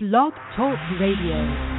Blog Talk Radio.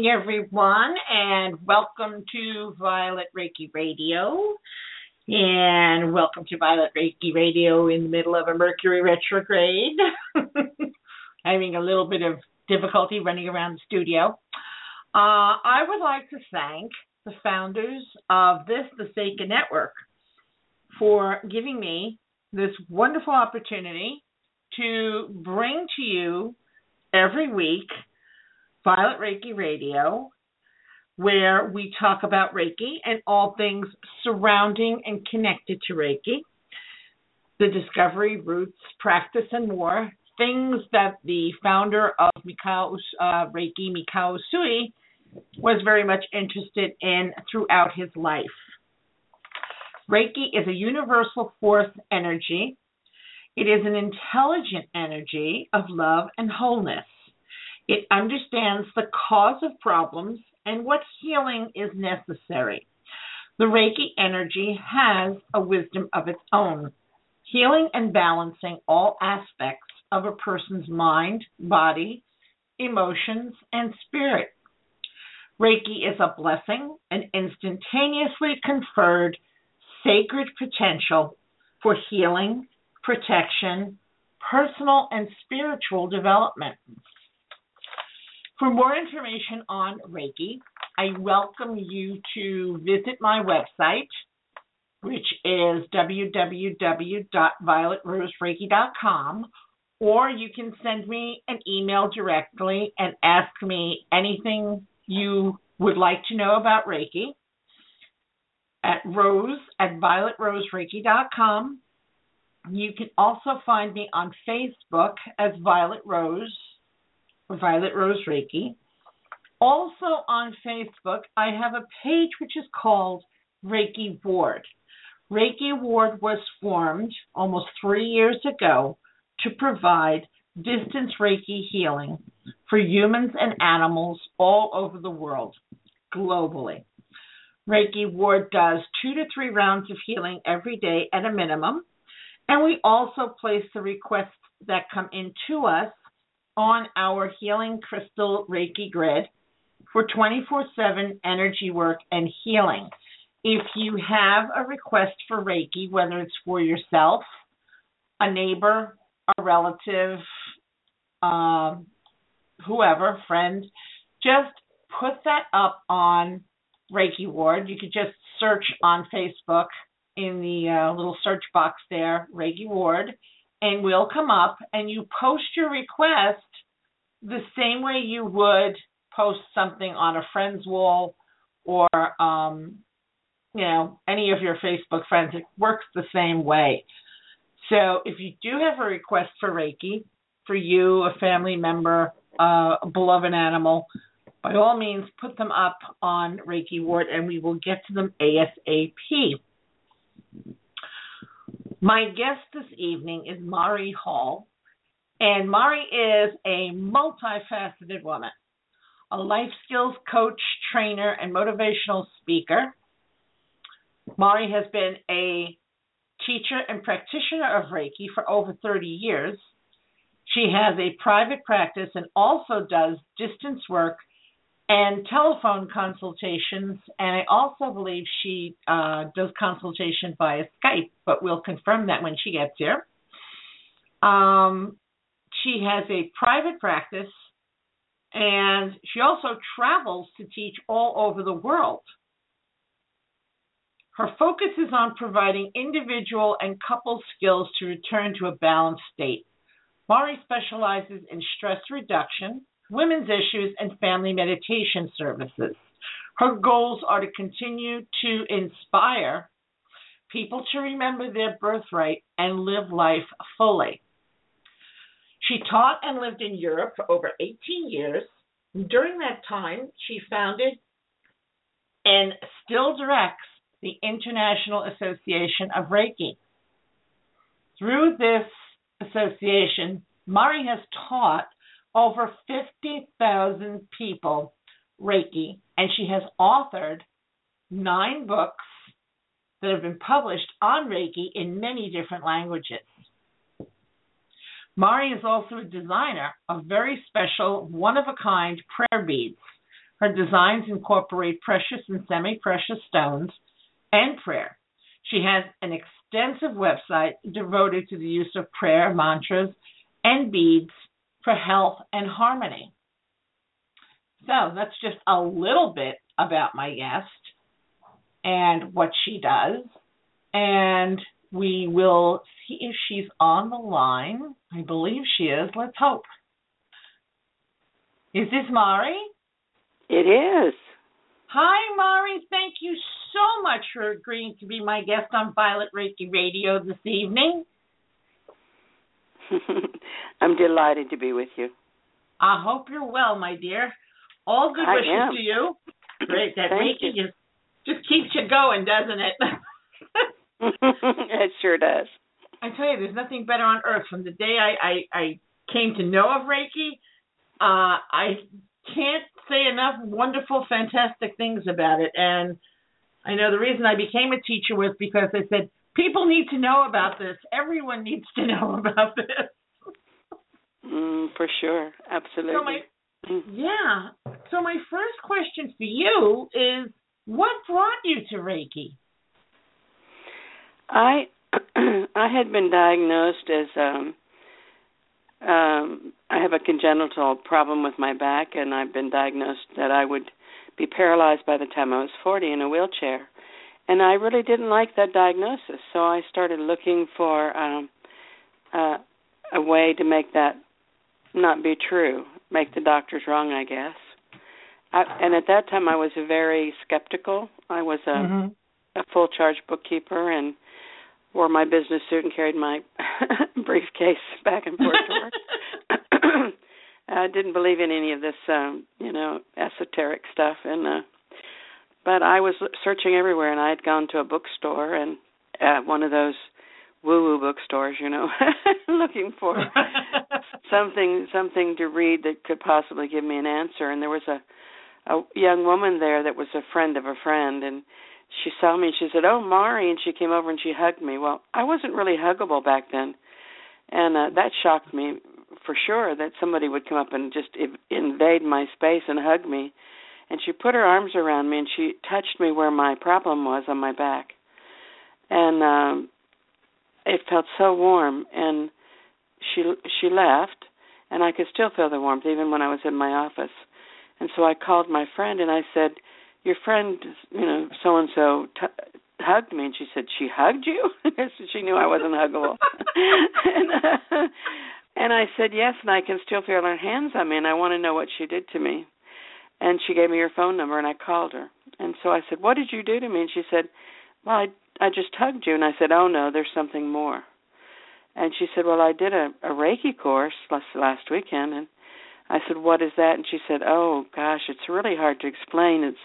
Evening, everyone, and welcome to Violet Reiki Radio. And welcome to Violet Reiki Radio in the middle of a Mercury retrograde. Having a little bit of difficulty running around the studio. Uh, I would like to thank the founders of this, the Seika Network, for giving me this wonderful opportunity to bring to you every week Violet Reiki Radio, where we talk about Reiki and all things surrounding and connected to Reiki, the discovery, roots, practice, and more. Things that the founder of Mikao uh, Reiki, Mikao Usui, was very much interested in throughout his life. Reiki is a universal force energy. It is an intelligent energy of love and wholeness. It understands the cause of problems and what healing is necessary. The Reiki energy has a wisdom of its own, healing and balancing all aspects of a person's mind, body, emotions, and spirit. Reiki is a blessing, an instantaneously conferred sacred potential for healing, protection, personal and spiritual development. For more information on Reiki, I welcome you to visit my website, which is www.violetrosereiki.com, or you can send me an email directly and ask me anything you would like to know about Reiki at rose at violetrosereiki.com. You can also find me on Facebook as Violet Rose Violet Rose Reiki. Also on Facebook, I have a page which is called Reiki Ward. Reiki Ward was formed almost three years ago to provide distance Reiki healing for humans and animals all over the world, globally. Reiki Ward does two to three rounds of healing every day at a minimum, and we also place the requests that come in to us on our Healing Crystal Reiki Grid for 24 7 energy work and healing. If you have a request for Reiki, whether it's for yourself, a neighbor, a relative, um, whoever, friend, just put that up on Reiki Ward. You could just search on Facebook in the uh, little search box there, Reiki Ward, and we'll come up and you post your request the same way you would post something on a friend's wall or um you know any of your Facebook friends it works the same way. So if you do have a request for Reiki for you, a family member, uh, a beloved animal, by all means put them up on Reiki Ward and we will get to them ASAP. My guest this evening is Mari Hall, and Mari is a multifaceted woman, a life skills coach, trainer, and motivational speaker. Mari has been a teacher and practitioner of Reiki for over 30 years. She has a private practice and also does distance work and telephone consultations. And I also believe she uh, does consultation via Skype, but we'll confirm that when she gets here. Um, she has a private practice and she also travels to teach all over the world. Her focus is on providing individual and couple skills to return to a balanced state. Mari specializes in stress reduction, women's issues, and family meditation services. Her goals are to continue to inspire people to remember their birthright and live life fully. She taught and lived in Europe for over 18 years. During that time, she founded and still directs the International Association of Reiki. Through this association, Mari has taught over 50,000 people Reiki, and she has authored nine books that have been published on Reiki in many different languages. Mari is also a designer of very special, one of a kind prayer beads. Her designs incorporate precious and semi precious stones and prayer. She has an extensive website devoted to the use of prayer, mantras, and beads for health and harmony. So that's just a little bit about my guest and what she does. And we will see if she's on the line. I believe she is. Let's hope. Is this Mari? It is. Hi, Mari. Thank you so much for agreeing to be my guest on Violet Reiki Radio this evening. I'm delighted to be with you. I hope you're well, my dear. All good I wishes am. to you. Great. That Reiki just just keeps you going, doesn't it? it sure does. I tell you, there's nothing better on earth. From the day I I, I came to know of Reiki, uh, I can't say enough wonderful, fantastic things about it. And I know the reason I became a teacher was because they said people need to know about this. Everyone needs to know about this. Mm, for sure. Absolutely. So my Mm. yeah. So my first question for you is, what brought you to Reiki? I I had been diagnosed as um um I have a congenital problem with my back and I've been diagnosed that I would be paralyzed by the time I was 40 in a wheelchair. And I really didn't like that diagnosis, so I started looking for um uh a way to make that not be true, make the doctors wrong, I guess. I, and at that time I was very skeptical. I was a Mhm. a full charge bookkeeper and wore my business suit and carried my briefcase back and forth to work. I didn't believe in any of this, um, you know, esoteric stuff, and uh, but I was searching everywhere, and I had gone to a bookstore and uh, one of those woo-woo bookstores, you know, looking for something something to read that could possibly give me an answer. And there was a a young woman there that was a friend of a friend, and she saw me and she said, "Oh, Mari," and she came over and she hugged me. Well, I wasn't really huggable back then, and uh, that shocked me for sure that somebody would come up and just invade my space and hug me. And she put her arms around me and she touched me where my problem was on my back, and um, it felt so warm. And she she left, and I could still feel the warmth even when I was in my office. And so I called my friend and I said, "Your friend, you know, so and so hugged me." And she said, "She hugged you?" so she knew I wasn't huggable. and, uh, and I said, "Yes," and I can still feel her hands on me, and I want to know what she did to me. And she gave me her phone number, and I called her. And so I said, "What did you do to me?" And she said, "Well, I I just hugged you." And I said, "Oh no, there's something more." And she said, "Well, I did a, a Reiki course last last weekend." And I said, "What is that?" And she said, "Oh gosh, it's really hard to explain. It's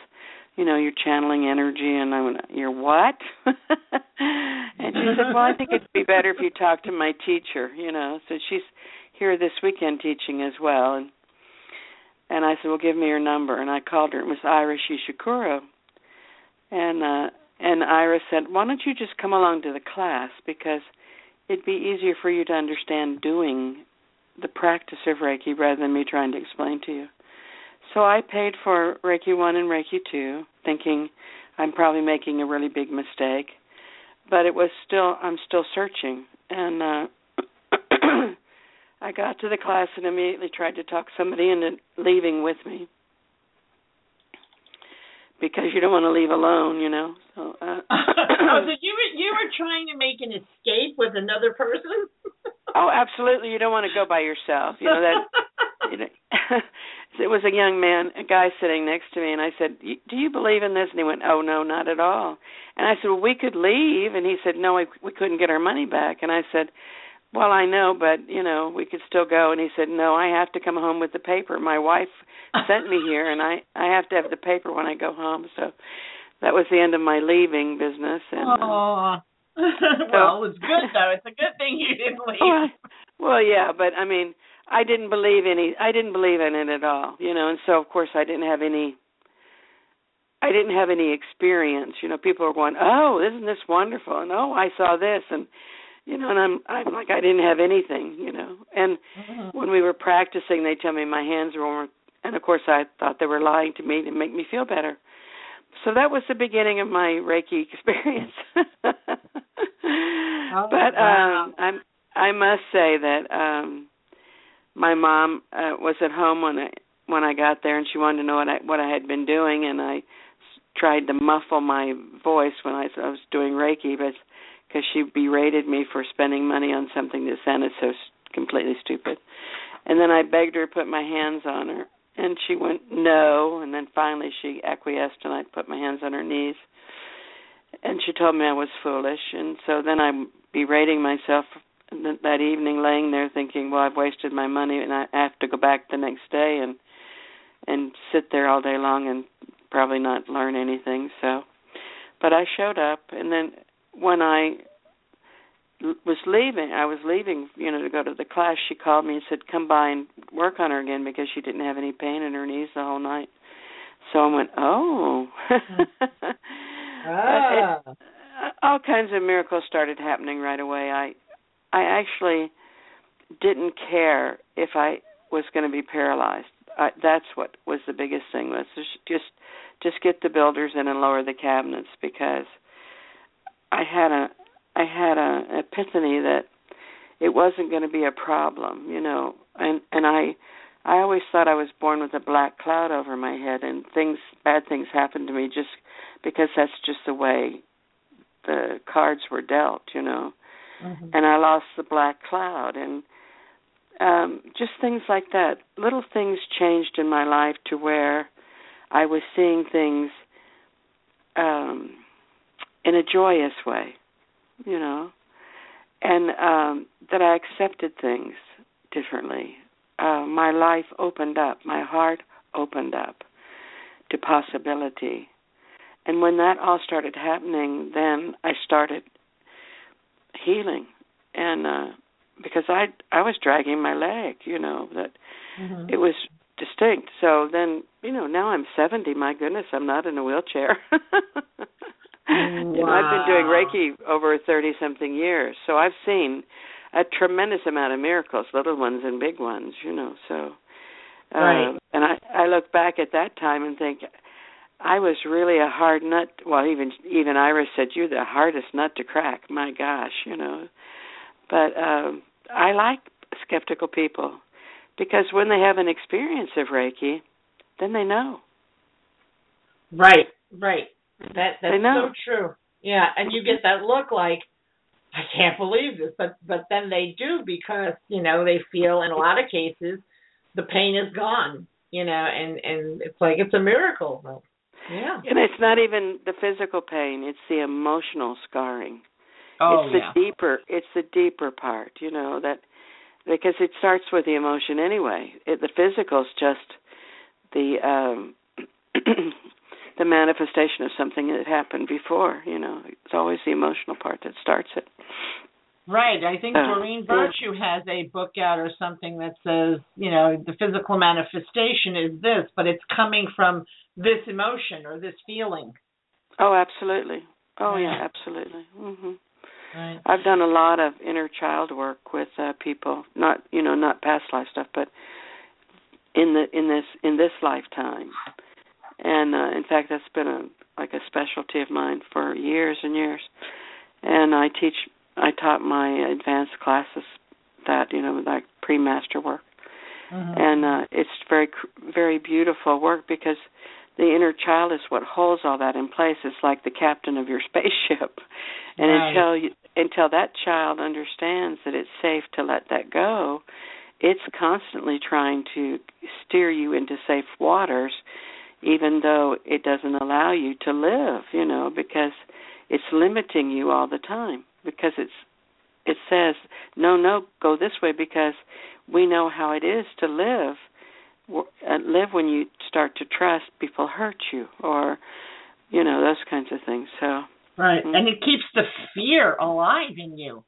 you know, you're channeling energy and I went, You're what? and she said, Well, I think it'd be better if you talk to my teacher, you know. So she's here this weekend teaching as well and and I said, Well give me your number and I called her, it was Iris Ishikuro. And uh and Iris said, Why don't you just come along to the class because it'd be easier for you to understand doing the practice of Reiki rather than me trying to explain to you. So I paid for Reiki 1 and Reiki 2, thinking I'm probably making a really big mistake. But it was still I'm still searching and uh I got to the class and immediately tried to talk somebody into leaving with me. Because you don't want to leave alone, you know. So uh oh, so you were you were trying to make an escape with another person? oh, absolutely. You don't want to go by yourself. You know that you know, it was a young man, a guy sitting next to me, and I said, "Do you believe in this?" And he went, "Oh no, not at all." And I said, "Well, we could leave," and he said, "No, we we couldn't get our money back." And I said, "Well, I know, but you know, we could still go." And he said, "No, I have to come home with the paper. My wife sent me here, and I I have to have the paper when I go home." So that was the end of my leaving business. And, uh, well, it's good though. It's a good thing you didn't leave. Well, well, yeah, but I mean I didn't believe any I didn't believe in it at all, you know, and so of course I didn't have any I didn't have any experience. You know, people were going, "Oh, isn't this wonderful?" and "Oh, I saw this," and you know, and I'm I'm like I didn't have anything, you know. And mm-hmm. when we were practicing, they tell me my hands were warm, and of course I thought they were lying to me to make me feel better. So that was the beginning of my Reiki experience. oh, but wow. um I'm I must say that um my mom uh, was at home when I when I got there, and she wanted to know what I what I had been doing, and I tried to muffle my voice when I, I was doing Reiki, but because she berated me for spending money on something that sounded so completely stupid. And then I begged her to put my hands on her, and she went no. And then finally she acquiesced, and I put my hands on her knees. And she told me I was foolish, and so then I berating myself that evening laying there thinking, well, I've wasted my money and I have to go back the next day and and sit there all day long and probably not learn anything. So, but I showed up and then when I was leaving, I was leaving, you know, to go to the class, she called me and said, "Come by and work on her again because she didn't have any pain in her knees the whole night." So I went, "Oh." ah. it, all kinds of miracles started happening right away. I I actually didn't care if I was going to be paralyzed. I, that's what was the biggest thing was just just get the builders in and lower the cabinets because I had a I had a epiphany that it wasn't going to be a problem, you know. And and I I always thought I was born with a black cloud over my head and things bad things happened to me just because that's just the way the cards were dealt, you know mm-hmm. and I lost the black cloud and um just things like that. Little things changed in my life to where I was seeing things um in a joyous way, you know. And um that I accepted things differently. Uh my life opened up, my heart opened up to possibility. And when that all started happening, then I started healing and uh because i i was dragging my leg you know that mm-hmm. it was distinct so then you know now i'm 70 my goodness i'm not in a wheelchair know i've been doing reiki over 30 something years so i've seen a tremendous amount of miracles little ones and big ones you know so uh, right. and i i look back at that time and think I was really a hard nut. Well, even even Iris said you're the hardest nut to crack. My gosh, you know. But um I like skeptical people because when they have an experience of Reiki, then they know. Right, right. That that's they know. so true. Yeah, and you get that look like I can't believe this, but but then they do because you know they feel in a lot of cases the pain is gone, you know, and and it's like it's a miracle. Yeah. And it's not even the physical pain, it's the emotional scarring. Oh, it's the yeah. deeper it's the deeper part, you know, that because it starts with the emotion anyway. It, the physical is just the um the manifestation of something that happened before. You know, it's always the emotional part that starts it. Right. I think uh, Doreen Virtue has a book out or something that says, you know, the physical manifestation is this, but it's coming from this emotion or this feeling. Oh, absolutely. Oh, yeah, absolutely. Mhm. Right. I've done a lot of inner child work with uh, people, not you know, not past life stuff, but in the in this in this lifetime. And uh, in fact, that's been a like a specialty of mine for years and years. And I teach I taught my advanced classes that you know like pre-master work. Mm-hmm. And uh it's very very beautiful work because the inner child is what holds all that in place. It's like the captain of your spaceship. And right. until you, until that child understands that it's safe to let that go, it's constantly trying to steer you into safe waters even though it doesn't allow you to live, you know, because it's limiting you all the time. Because it's it says no no go this way because we know how it is to live uh, live when you start to trust people hurt you or you know those kinds of things. So right. mm-hmm. and it keeps the fear alive in you.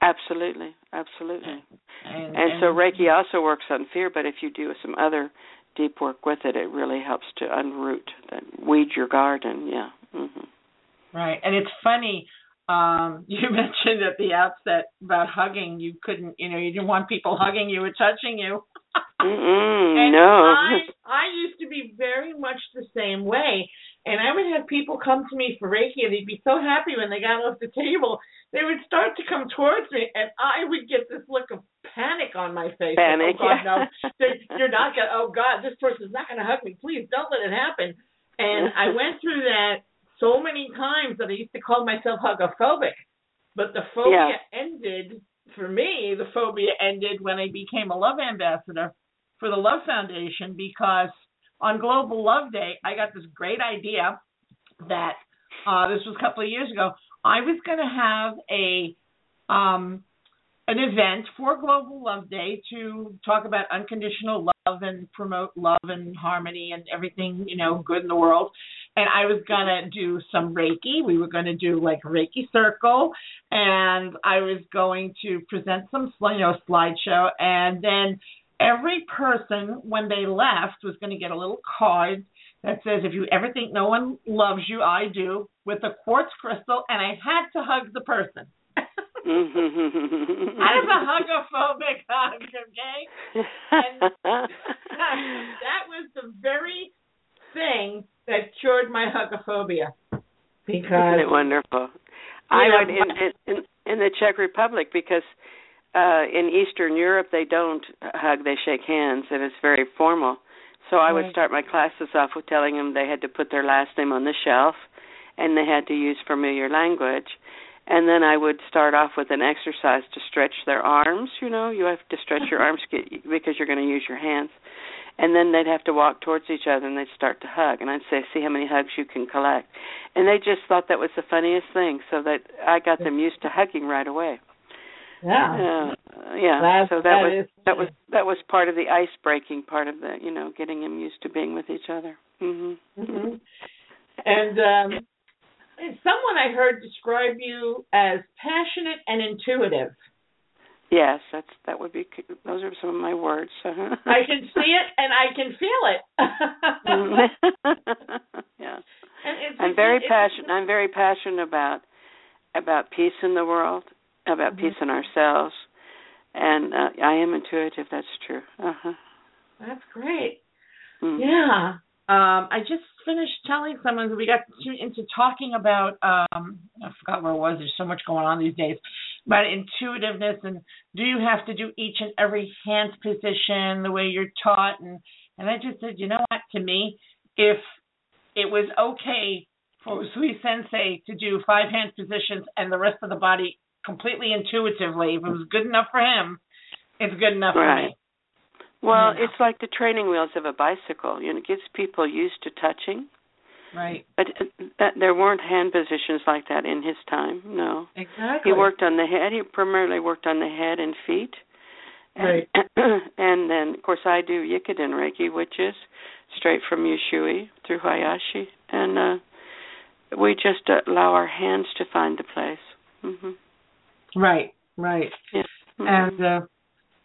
Absolutely. Absolutely. And, and, and so reiki also works on fear but if you do some other deep work with it it really helps to unroot and weed your garden yeah mm-hmm. right and it's funny um you mentioned at the outset about hugging you couldn't you know you didn't want people hugging you or touching you and no I, I used to be very much the same way and i would have people come to me for reiki and they'd be so happy when they got off the table they would start to come towards me and i would get this look of panic on my face panic like, oh god yeah. no you're not gonna oh god this person's not gonna hug me please don't let it happen and i went through that so many times that I used to call myself hugophobic. But the phobia yeah. ended for me, the phobia ended when I became a love ambassador for the Love Foundation because on Global Love Day, I got this great idea that uh, this was a couple of years ago. I was going to have a um, an event for Global Love Day to talk about unconditional love and promote love and harmony and everything you know good in the world and I was gonna do some Reiki. We were gonna do like Reiki circle, and I was going to present some you know slideshow, and then every person when they left was going to get a little card that says, "If you ever think no one loves you, I do," with a quartz crystal, and I had to hug the person. I was a hugophobic hug, okay? And that was the very thing that cured my hugophobia. Because Isn't it wonderful? I would in, in in the Czech Republic because uh in Eastern Europe they don't hug, they shake hands and it's very formal. So I would start my classes off with telling them they had to put their last name on the shelf and they had to use familiar language. And then I would start off with an exercise to stretch their arms, you know, you have to stretch your arms because you're going to use your hands. And then they'd have to walk towards each other and they'd start to hug. And I'd say see how many hugs you can collect. And they just thought that was the funniest thing so that I got them used to hugging right away. Yeah. Uh, yeah That's, so that, that was that was that was part of the ice breaking part of the you know getting them used to being with each other. Mhm mm-hmm. and um someone I heard describe you as passionate and intuitive Yes, that's that would be. Those are some of my words. I can see it and I can feel it. yeah, I'm very passionate. I'm very passionate about about peace in the world, about mm-hmm. peace in ourselves, and uh, I am intuitive. That's true. Uh-huh. That's great. Mm-hmm. Yeah. Um, I just finished telling someone that we got into talking about um, I forgot where it was. There's so much going on these days about intuitiveness and do you have to do each and every hand position the way you're taught and and I just said, you know what, to me, if it was okay for Usui Sensei to do five hand positions and the rest of the body completely intuitively, if it was good enough for him, it's good enough right. for me. Well, it's like the training wheels of a bicycle. You know, it gets people used to touching Right. But that, there weren't hand positions like that in his time. No. Exactly. He worked on the head. He primarily worked on the head and feet, Right. and then, of course, I do Jikiden Reiki, which is straight from Usui through Hayashi, and uh, we just uh, allow our hands to find the place. hmm Right. Right. Yeah. Mhm. And uh,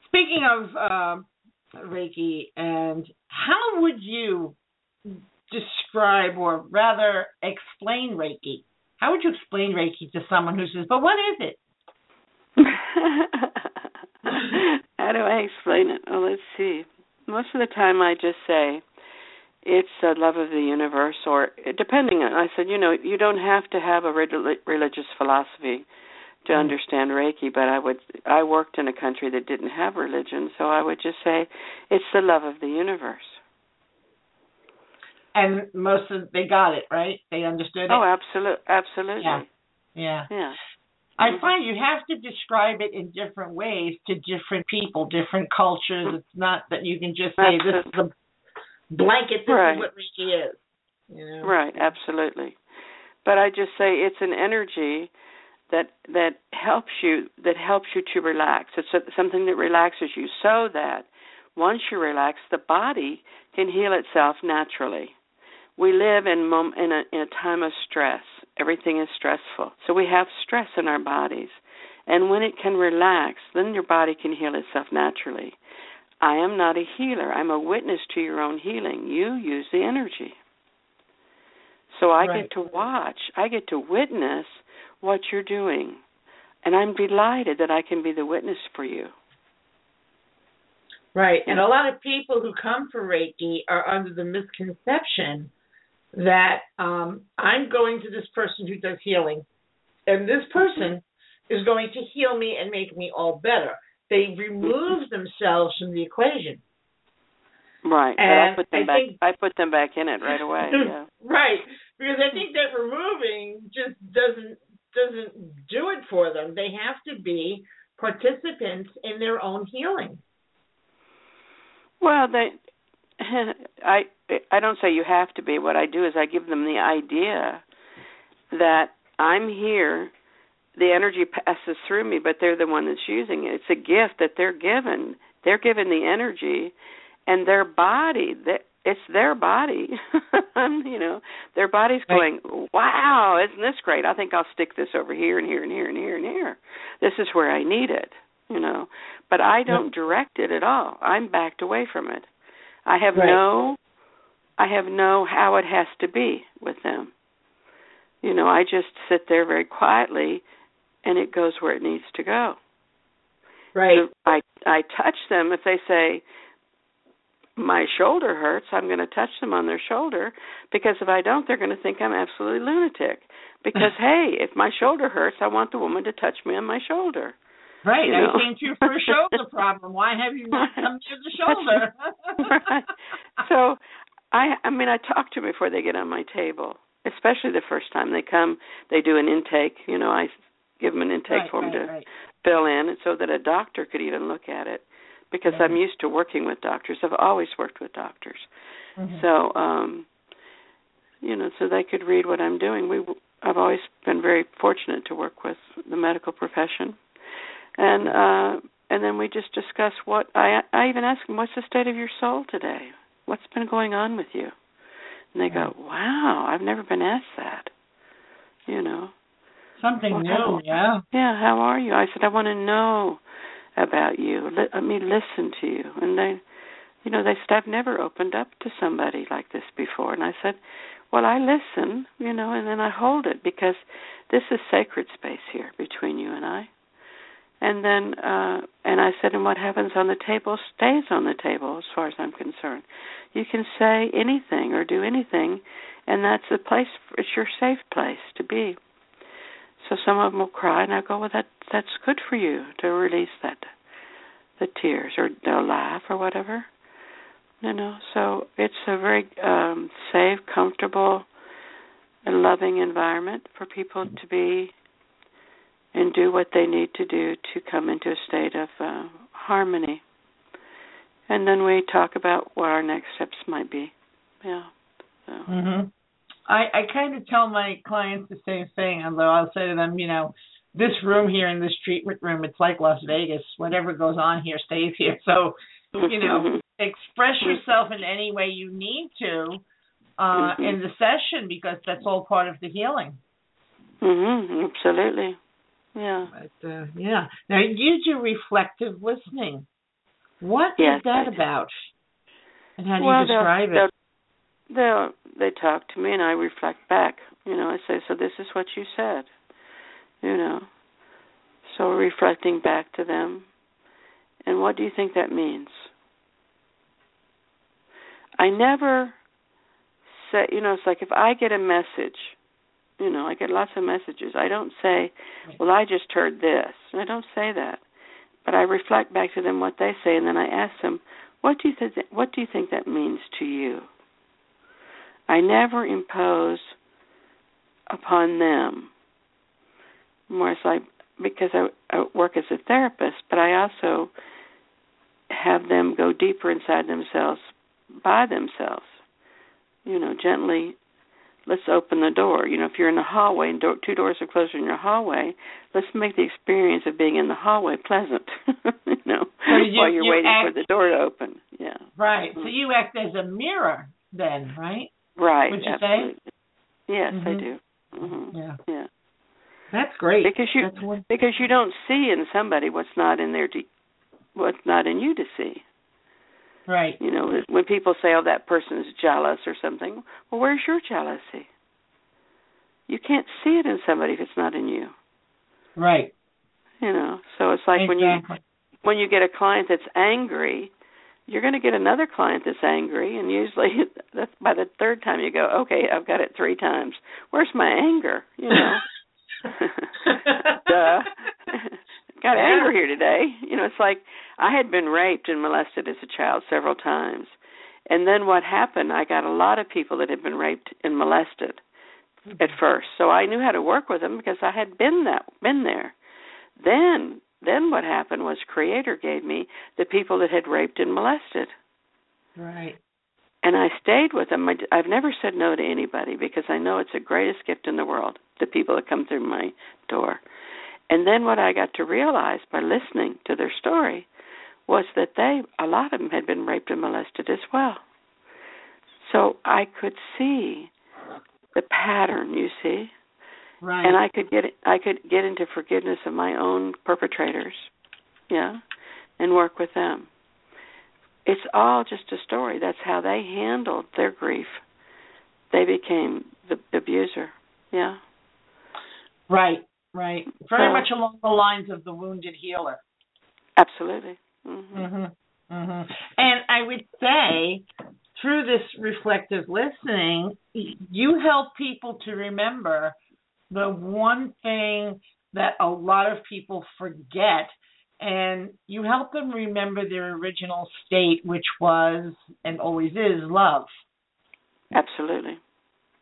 speaking of um Reiki, and how would you describe, or rather, explain Reiki? How would you explain Reiki to someone who says, "But what is it?" How do I explain it? Well, let's see. Most of the time, I just say it's a love of the universe, or depending on. I said, you know, you don't have to have a relig- religious philosophy to understand Reiki, but I would. I worked in a country that didn't have religion, so I would just say it's the love of the universe. And most of they got it right. They understood it. Oh, absolutely, absolutely. Yeah. yeah. Yeah. I Mhm. find you have to describe it in different ways to different people, different cultures. It's not that you can just say this is a blanket. This Right. is what Reiki is. You know? Right, absolutely. But I just say it's an energy that that helps you that helps you to relax. It's a, something that relaxes you so that once you relax, the body can heal itself naturally. We live in mom, in a in a time of stress. Everything is stressful. So we have stress in our bodies. And when it can relax, then your body can heal itself naturally. I am not a healer. I'm a witness to your own healing. You use the energy. So I Right. get to watch, I get to witness what you're doing. And I'm delighted that I can be the witness for you. Right. And a lot of people who come for Reiki are under the misconception that um, I'm going to this person who does healing, and this person is going to heal me and make me all better. They remove themselves from the equation. Right. but I And put them I back think- I put them back in it right away. Yeah. right. Because I think that removing just doesn't doesn't do it for them. They have to be participants in their own healing. Well, they I I don't say you have to be. What I do is I give them the idea that I'm here. The energy passes through me, but they're the one that's using it. It's a gift that they're given. They're given the energy, and their body. It's their body. you know, their body's going, "Wow, isn't this great? I think I'll stick this over here and here and here and here and here. This is where I need it." You know, but I don't direct it at all. I'm backed away from it. I have Right. no I have no how it has to be with them. You know, I just sit there very quietly and it goes where it needs to go. Right. So I I touch them if they say my shoulder hurts, I'm going to touch them on their shoulder because if I don't they're going to think I'm absolutely lunatic. Because hey, if my shoulder hurts, I want the woman to touch me on my shoulder. Right. you I know. came to you for a shoulder problem. Why have you not come to the shoulder? right. So I I mean I talk to them before they get on my table, especially the first time they come. They do an intake. You know, I give them an intake right, form right, to right. fill in, and so that a doctor could even look at it. Because. I'm used to working with doctors. I've always worked with doctors. Mhm. So, um, you know, so they could read what I'm doing. We, I've always been very fortunate to work with the medical profession, and uh, and then we just discuss what I. I even ask them, "What's the state of your soul today? What's been going on with you?" And they go, "Wow, I've never been asked that." You know, Something Well, new, how- yeah. yeah. How are you? I said, "I want to know about you. Let, let me listen to you." And they, you know, they said, "I've never opened up to somebody like this before." And I said, "Well, I listen, you know, and then I hold it because this is sacred space here between you and I." And then, uh, and I said, and what happens on the table stays on the table, as far as I'm concerned. You can say anything or do anything, and that's the place. It's your safe place to be. So some of them will cry, and I go, well, that that's good for you to release that, the tears, or they'll laugh or whatever. You know, so it's a very um, safe, comfortable, and loving environment for people to be and do what they need to do to come into a state of uh, harmony. And then we talk about what our next steps might be. Yeah. So. Mhm. I I kind of tell my clients the same thing, although I'll say to them, you know, this room here in this treatment room, it's like Las Vegas. Whatever goes on here stays here. So, you know, express yourself in any way you need to uh, in the session because that's all part of the healing. Mhm. Absolutely. Yeah. But uh, yeah. Now you do reflective listening. What Yes, is that about? And how do well, you describe they'll, it? They'll they talk to me and I reflect back. You know, I say, so this is what you said. You know, so reflecting back to them. And what do you think that means? I never say, you know, it's like if I get a message, you know, I get lots of messages. I don't say, well, I just heard this. I don't say that. But I reflect back to them what they say, and then I ask them, what do you think? What do you think that means to you? I never impose upon them. More it's I, because I, I work as a therapist, but I also have them go deeper inside themselves by themselves. You know, gently. Let's open the door. You know, if you're in the hallway and door, two doors are closed in your hallway, let's make the experience of being in the hallway pleasant. you know, So you- while you're you waiting act- for the door to open. Yeah. Right. So Mhm. you act as a mirror then, right? Right. Would you say? absolutely. Yes, I Mhm. do. hmm Yeah. Yeah. That's great. Because you one. because you don't see in somebody what's not in there to what's not in you to see. Right. You know, when people say, "Oh, that person's jealous" or something, well, where's your jealousy? You can't see it in somebody if it's not in you. Right. You know, so it's like when you when you get a client that's angry, you're going to get another client that's angry, and usually that's by the third time you go, "Okay, I've got it three times. Where's my anger?" You know. Duh. Got Yeah. anger here today. You know, it's like I had been raped and molested as a child several times. And then what happened, I got a lot of people that had been raped and molested at mm-hmm. first. So I knew how to work with them because I had been that been there. Then then what happened was creator gave me the people that had raped and molested right. and I stayed with them. I, I've never said no to anybody because I know it's the greatest gift in the world. The people that come through my door, and then what I got to realize by listening to their story was that they, a lot of them, had been raped and molested as well. So I could see the pattern. You see, Right. and I could get I could get into forgiveness of my own perpetrators, yeah, and work with them. It's all just a story. That's how they handled their grief. They became the abuser. Yeah. right. Right. Very So- much along the lines of the wounded healer. Absolutely. Mhm. Mhm. And I would say through this reflective listening, you help people to remember the one thing that a lot of people forget and you help them remember their original state which was and always is love. Absolutely.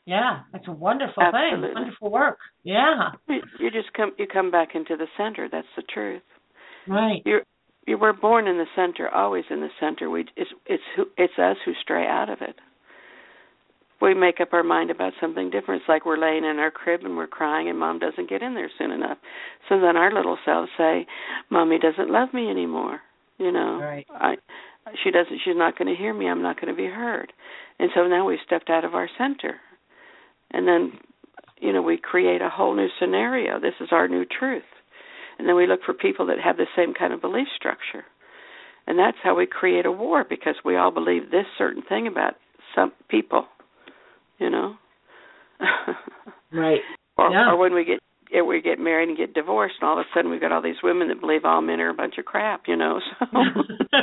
Yeah, that's a wonderful Absolutely. thing. Wonderful work. Yeah. You just come you come back into the center. That's the truth. Right. You're you were born in the center, always in the center. We it's it's who it's us who stray out of it. We make up our mind about something different. It's like we're laying in our crib and we're crying, and mom doesn't get in there soon enough. So then our little selves say, "Mommy doesn't love me anymore." You know, Right. I she doesn't. She's not going to hear me. I'm not going to be heard. And so now we've stepped out of our center, and then you know we create a whole new scenario. This is our new truth and then we look for people that have the same kind of belief structure and that's how we create a war because we all believe this certain thing about some people you know? Right. or Yeah. or when we get if we get married and get divorced and all of a sudden we've got all these women that believe all men are a bunch of crap you know so.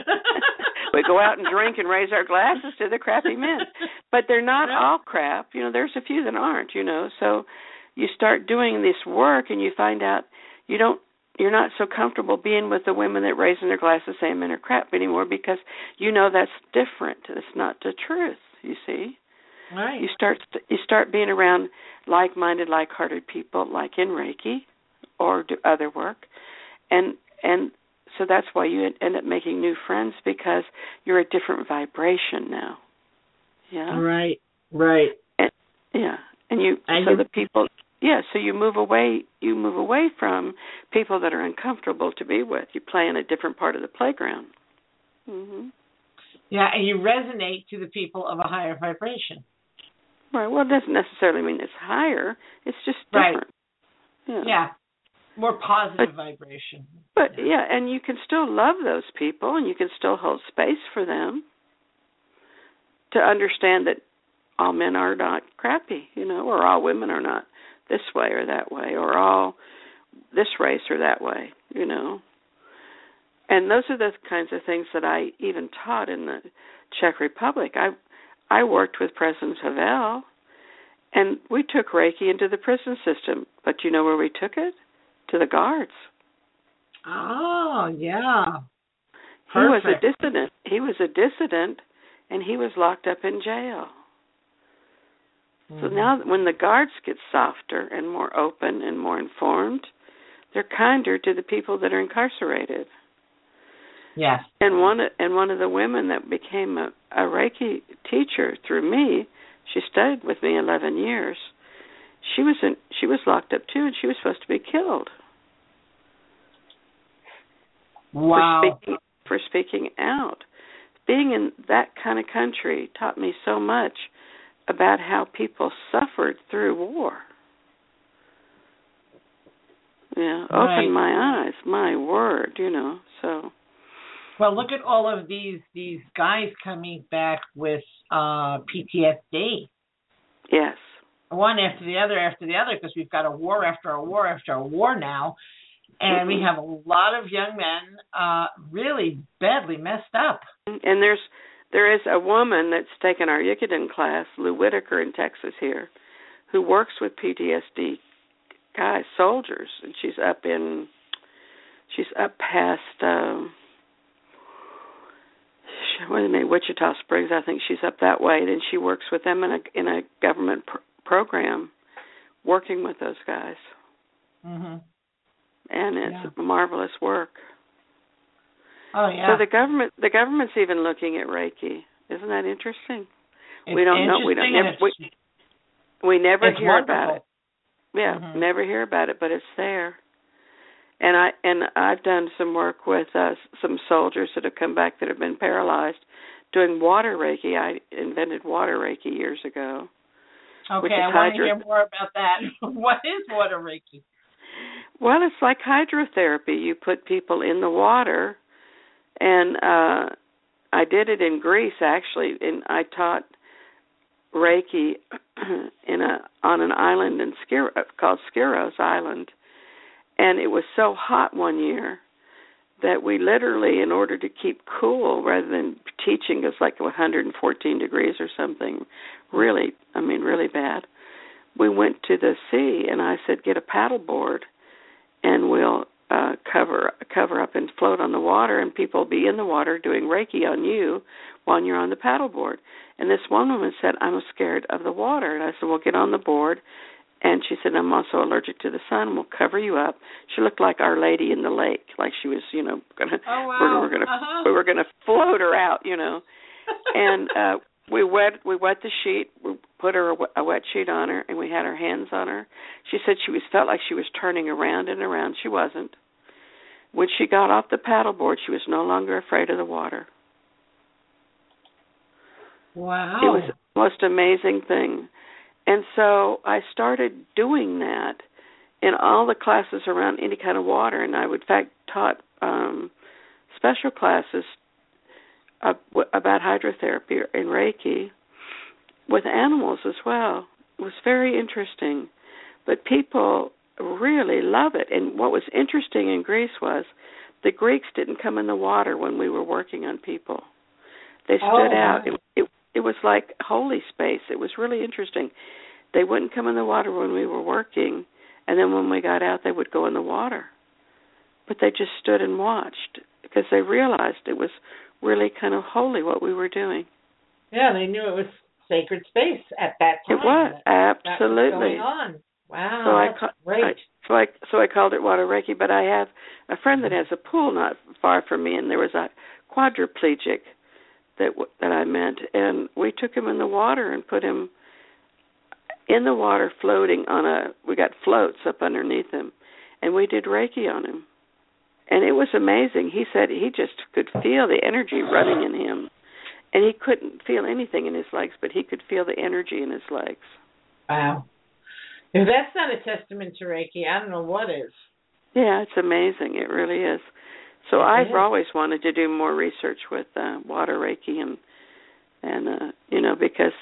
We go out and drink and raise our glasses to the crappy men. But they're not Yeah. all crap. You know there's a few that aren't you know. So you start doing this work and you find out you don't you're not so comfortable being with the women that raising their glasses saying men are crap anymore because you know that's different. It's not the truth you see right. you start you start being around like-minded like-hearted people like in reiki or do other work and and so that's why you end up making new friends because you're a different vibration now yeah Right. Right. yeah and you And so the people yeah, so you move away you move away from people that are uncomfortable to be with. You play in a different part of the playground. Mhm. Yeah, and you resonate to the people of a higher vibration. Right. Well, it doesn't necessarily mean it's higher. It's just Right. different. Yeah. Yeah. More positive But- vibration. But yeah, and you can still love those people and you can still hold space for them to understand that all men are not crappy, you know, or all women are not this way or that way, or all this race or that way, you know. And those are the kinds of things that I even taught in the Czech Republic. I I worked with President Havel and we took Reiki into the prison system. But you know where we took it? To the guards. Oh, yeah. He was a dissident. He was a dissident, and he was locked up in jail. So Mhm. now, when the guards get softer and more open and more informed, they're kinder to the people that are incarcerated. Yes. And one and one of the women that became a, a Reiki teacher through me, she studied with me 11 years. She was in, she was locked up too, and she was supposed to be killed Wow. for speaking for speaking out. Being in that kind of country taught me so much about how people suffered through war. Yeah, Right. opened my eyes. My word, you know. So Well, look at all of these these guys coming back with uh PTSD. yes, one after the other after the other because we've got a war after a war after a war now and we Mhm. have a lot of young men uh really badly messed up and there's there is a woman that's taken our Jikiden class, Lou Whitaker in Texas here, who works with PTSD guys, soldiers, and she's up in she's up past um what is it, Wichita Springs, I think she's up that way. Then she works with them in a in a government pr- program, working with those guys, mhm and it's Yeah. marvelous work. oh yeah So the government the government's even looking at Reiki. Isn't that interesting? It's we don't know- we don't- never- it's, We never hear about wonderful. it. Yeah, Mhm. never hear about it, but it's there. And I and I've done some work with uh, some soldiers that have come back that have been paralyzed, doing water Reiki. I invented water Reiki years ago. okay i want to hear more about that what is water reiki Well, it's like hydrotherapy. You put people in the water, and uh I did it in Greece actually, and I taught Reiki in a on an island in Skir called Skiros Island, and it was so hot one year that we literally, in order to keep cool, rather than teaching us like 114 degrees or something, really, I mean, really bad. We went to the sea, and I said, get a paddle board, and we'll uh, cover cover up and float on the water, and people be in the water doing Reiki on you while you're on the paddle board. And this one woman said, I'm scared of the water, and I said, well, get on the board. And she said, I'm also allergic to the sun. We'll cover you up. She looked like Our Lady in the lake, like she was, you know, gonna oh wow we were gonna uh-huh. we were gonna float her out, you know. And uh we wet we wet the sheet. We put her a, wet- a wet sheet on her, and we had our hands on her. She said she was felt like she was turning around and around. She wasn't. When she got off the paddleboard, she was no longer afraid of the water. wow It was the most amazing thing. And so I started doing that in all the classes around any kind of water, and I would in fact taught um, special classes uh, w- about hydrotherapy and Reiki with animals as well. It was very interesting, but people really love it. And what was interesting in Greece was the Greeks didn't come in the water when we were working on people. They stood Oh, out. It, it it was like holy space. It was really interesting. They wouldn't come in the water when we were working, and then when we got out, they would go in the water. But they just stood and watched because they realized it was really kind of holy what we were doing. yeah they knew it was sacred space at that It time was that, that was absolutely. going on wow So I ca- great I- so I so I called it water reiki. But I have a friend that has a pool not far from me, and there was a quadriplegic that w- that I met, and we took him in the water and put him in the water floating on a we got floats up underneath him and we did reiki on him. And it was amazing. He said he just could feel the energy running in him and he couldn't feel anything in his legs but he could feel the energy in his legs. Wow. If that's not a testament to reiki. I don't know what is. Yeah it's amazing. It really is. So it i've always wanted to do more research with uh water reiki and and uh you know because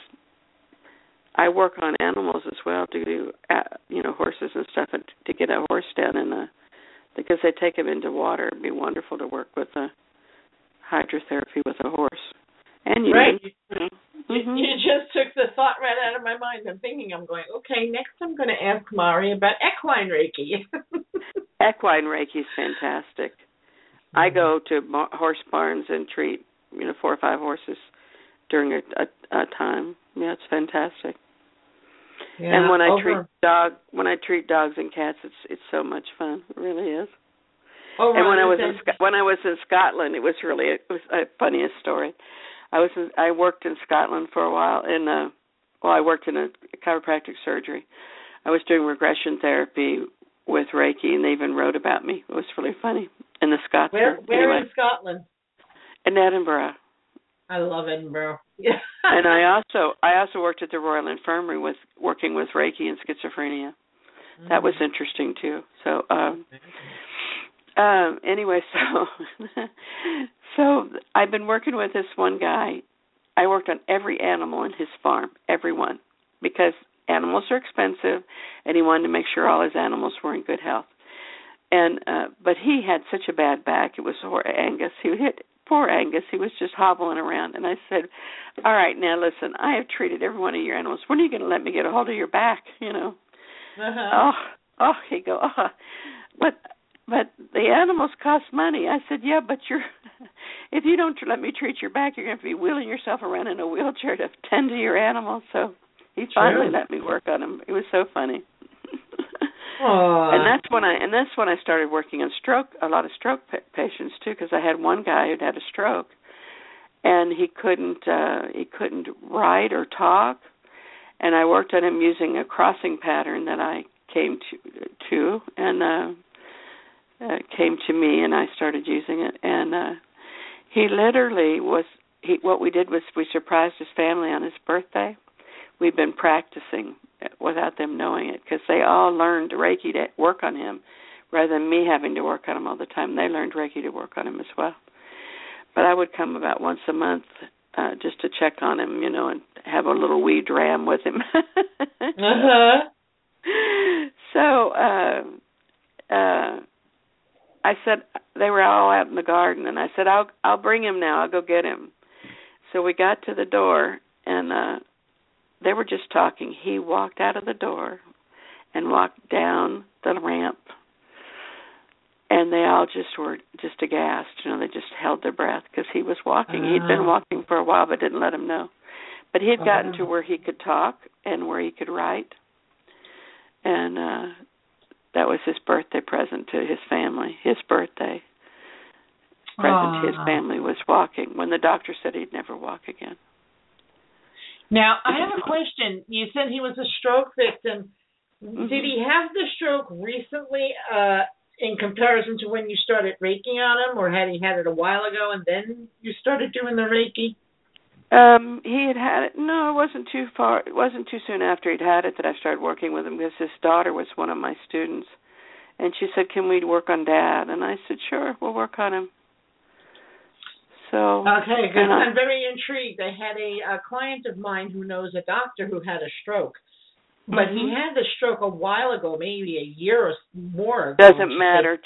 I work on animals as well to do, uh, you know, horses and stuff, and to get a horse down in a because they take them into water. It'd be wonderful to work with a hydrotherapy with a horse and you. right you, know. you, you just took the thought right out of my mind i'm thinking i'm going okay next i'm going to ask mari about equine reiki Equine Reiki is fantastic. I go to horse barns and treat, you know, four or five horses during a, a, a time. Yeah, it's fantastic. Yeah, and when I over, treat dog, when I treat dogs and cats, it's it's so much fun. It really is. over and when I was in when I was in Scotland, it was really it was a funniest story. I was in, I worked in Scotland for a while, in uh, well, I worked in a chiropractic surgery. I was doing regression therapy with Reiki, and they even wrote about me. It was really funny. in the Scots, where where anyway, in scotland in Edinburgh. I love edinburgh yeah and I also I also worked at the Royal Infirmary with working with Reiki and schizophrenia. That was interesting too. So um um anyway, so so I've been working with this one guy. I worked on every animal in his farm, every one, because animals are expensive and he wanted to make sure all his animals were in good health. And uh but he had such a bad back. It was poor Angus. He hit poor Angus. He was just hobbling around and I said, "All right, now listen. I have treated every one of your animals. When are you going to let me get a hold of your back, you know?" uh-huh. oh, oh, he go, oh, but but the animals cost money. I said, yeah, but you're if you don't let me treat your back, you're going to be wheeling yourself around in a wheelchair to tend to your animals. So he finally Sure. let me work on him. It was so funny. Aw. and that's when I and that's when I started working on stroke a lot of stroke pa- patients too because I had one guy who'd had a stroke and he couldn't uh he couldn't write or talk and I worked on him using a crossing pattern that I came to to and uh, uh came to me and I started using it and uh he literally was he what we did was we surprised his family on his birthday we've been practicing without them knowing it because they all learned reiki to work on him rather than me having to work on him all the time they learned reiki to work on him as well but i would come about once a month uh just to check on him you know and have a little wee dram with him uh-huh so uh uh I said they were all out in the garden and I said I'll I'll bring him now. I'll go get him. So we got to the door and uh they were just talking. He walked out of the door and walked down the ramp. And they all just were just aghast. You know, they just held their breath because he was walking. He'd been Oh. walking for a while, but didn't let him know. But he had gotten Oh. to ah. where he could talk and where he could write, and uh that was his birthday present to his family. His birthday present to his ah. family was walking. When the doctor said he'd never walk again. Now, I have a question. You said he was a stroke victim. Mm-hmm. Did he have the stroke recently uh in comparison to when you started Reiki on him or had he had it a while ago and then you started doing the Reiki? Um, he had had it. No, it wasn't too far. It wasn't too soon after he'd had it that I started working with him because his daughter was one of my students, and she said, "Can we work on Dad?" And I said, "Sure, we'll work on him." So Okay, good. I'm very intrigued. I had a, a client of mine who knows a doctor who had a stroke. But he Mhm. had the stroke a while ago, maybe a year or more ago. doesn't matter.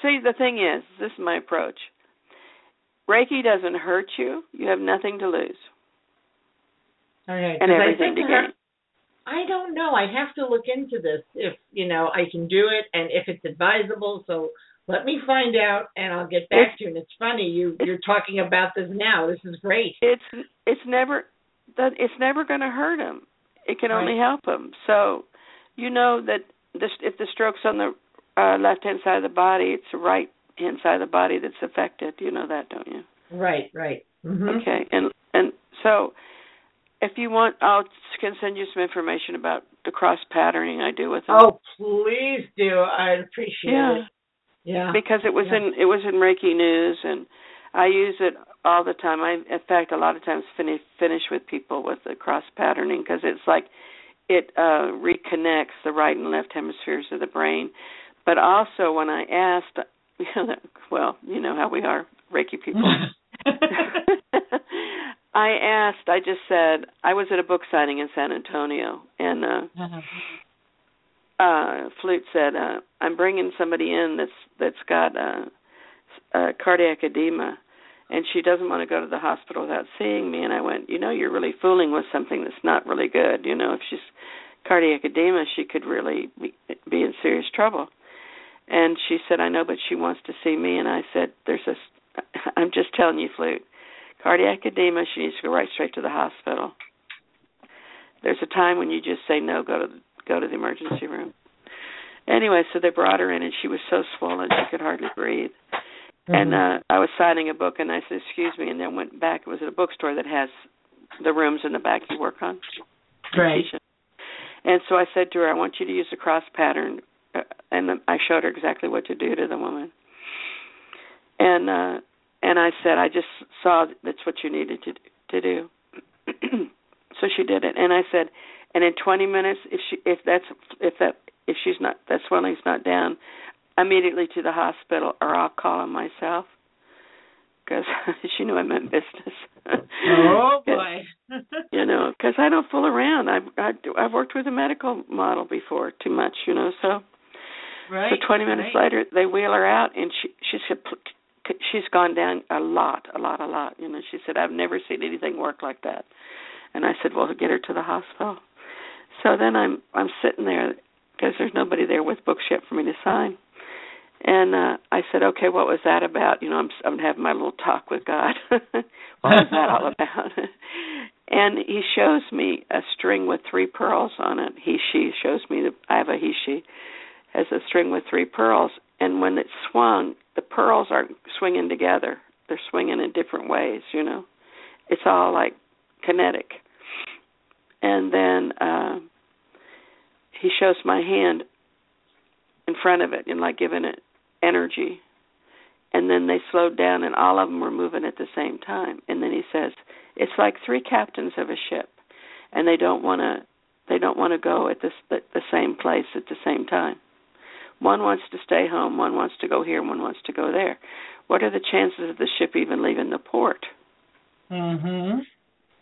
See, the thing is, this is my approach. Reiki doesn't hurt you. You have nothing to lose okay, and everything to gain. I don't know. I have to look into this if you know I can do it and if it's advisable. So let me find out and I'll get back It's- to you. And it's funny you you're talking about this now. This is great. It's it's never that it's never going to hurt him. It can only Right. help him. So, you know that this if the stroke's on the uh, left hand side of the body, it's the right hand side of the body that's affected. You know that, don't you? Right, right. hmm Okay, and and so if you want, I'll can send you some information about the cross patterning I do with them. Oh, please do. I'd appreciate yeah. it. Yeah. Because it was Yeah. in it was in Reiki News, and I use it all the time. I, in fact, a lot of times finish finish with people with the cross patterning because it's like it uh reconnects the right and left hemispheres of the brain. But also, when I asked, well, you know how we are, Reiki people. I asked. I just said I was at a book signing in San Antonio, and uh uh Flute said, uh, "I'm bringing somebody in that's that's got uh, uh cardiac edema." And she doesn't want to go to the hospital without seeing me. And I went, you know, you're really fooling with something that's not really good. You know, if she's cardiac edema, she could really be, be in serious trouble. And she said, I know, but she wants to see me. And I said, there's this. I'm just telling you, Flute. Cardiac edema. She needs to go right straight to the hospital. There's a time when you just say no. Go to go to the emergency room. Anyway, so they brought her in, and she was so swollen she could hardly breathe. And uh I was signing a book, and I said, "Excuse me," and then went back. It was at a bookstore that has the rooms in the back you work on. Right. And so I said to her, "I want you to use the cross pattern," uh, and I showed her exactly what to do to the woman. And uh and I said, "I just saw that's what you needed to to do." so she did it, and I said, "And in 20 minutes, if she if that's if that if she's not that swelling's not down, immediately to the hospital, or I'll call him myself." Because she knew I meant business. Oh boy. you know, because I don't fool around. I've I, I've worked with a medical model before too much, you know. So right. so 20 minutes right. later, they wheel her out, and she she's compl- she's gone down a lot, a lot, a lot. You know, she said I've never seen anything work like that. And I said, well, get her to the hospital. So then I'm I'm sitting there because there's nobody there with books yet for me to sign. And uh I said, "Okay, what was that about?" You know, I'm I'm having my little talk with God. what was that all about? and he shows me a string with three pearls on it. He she shows me the I have a he she has a string with three pearls, and when it's swung, the pearls aren't swinging together. They're swinging in different ways. You know, it's all like kinetic. And then uh he shows my hand in front of it and like giving it energy. And then they slowed down and all of them were moving at the same time. And then he says, it's like three captains of a ship and they don't want to they don't want to go at this the, the same place at the same time. One wants to stay home, one wants to go here, one wants to go there. What are the chances of the ship even leaving the port? Mhm.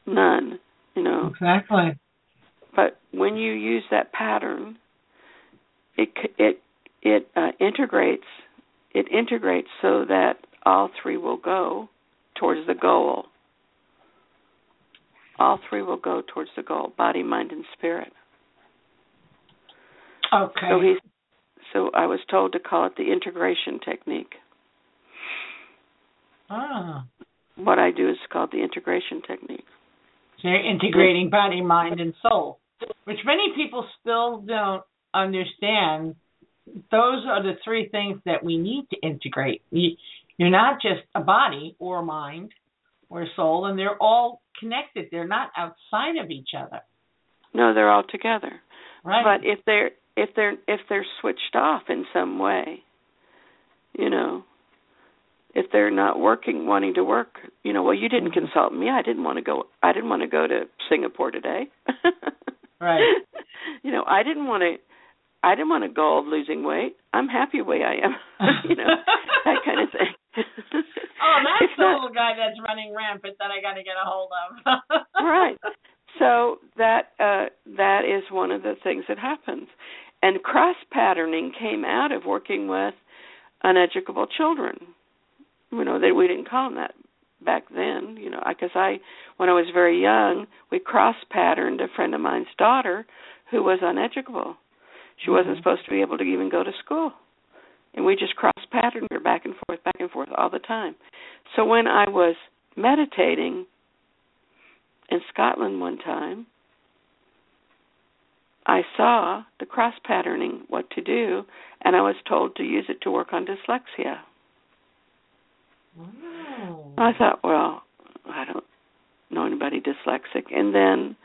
None, you know. Exactly. But when you use that pattern, it it it uh, integrates it integrates so that all three will go towards the goal. All three will go towards the goal: body, mind, and spirit. Okay. So he's so I was told to call it the integration technique. ah. What I do is called the integration technique. You're integrating body, mind, and soul, which many people still don't understand. Those are the three things that we need to integrate. You- You're not just a body or mind or soul, and they're all connected. They're not outside of each other, No, they're all together. right? But if they're if they're if they're switched off in some way, you know, if they're not working, wanting to work, you know, well, you didn't consult me. I didn't want to go. I didn't want to go to Singapore today. Right. You know, I didn't want to. I didn't want goal of losing weight. I'm happy the way I am. you know, that kind of thing. oh, that's It's the not- little guy that's running rampant that I got to get a hold of. right. So that uh, that is one of the things that happens, and cross patterning came out of working with uneducable children. You know, that we didn't call them that back then. You know, because I, when I was very young, we cross patterned a friend of mine's daughter who was uneducable. She wasn't Mhm. supposed to be able to even go to school. And we just cross patterned her back and forth, back and forth all the time. So when I was meditating in Scotland one time, I saw the cross patterning, what to do, and I was told to use it to work on dyslexia. Oh. I thought, well, I don't know anybody dyslexic. And then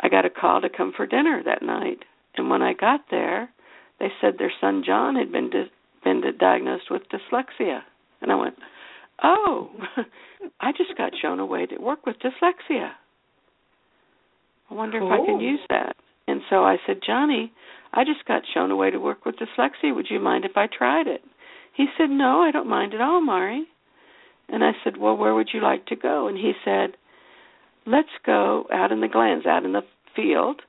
I got a call to come for dinner that night. And when I got there, they said their son John had been di- been diagnosed with dyslexia. And I went, "Oh, I just got shown a way to work with dyslexia. I wonder cool. if I can use that." And so I said, "Johnny, I just got shown a way to work with dyslexia. Would you mind if I tried it?" He said, "No, I don't mind at all, Mari." And I said, "Well, where would you like to go?" And he said, "Let's go out in the glens, out in the field,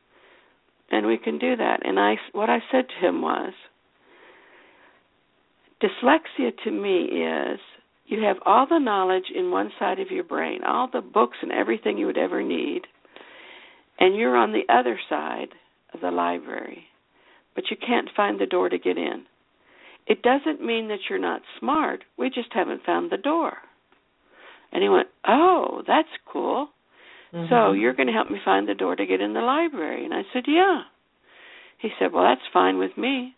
and we can do that." And I what I said to him was, dyslexia to me is you have all the knowledge in one side of your brain, all the books and everything you would ever need, and you're on the other side of the library, but you can't find the door to get in. It doesn't mean that you're not smart. We just haven't found the door. And he went, Oh, that's cool. Mm-hmm. So you're going to help me find the door to get in the library? And I said, Yeah. He said, Well, that's fine with me.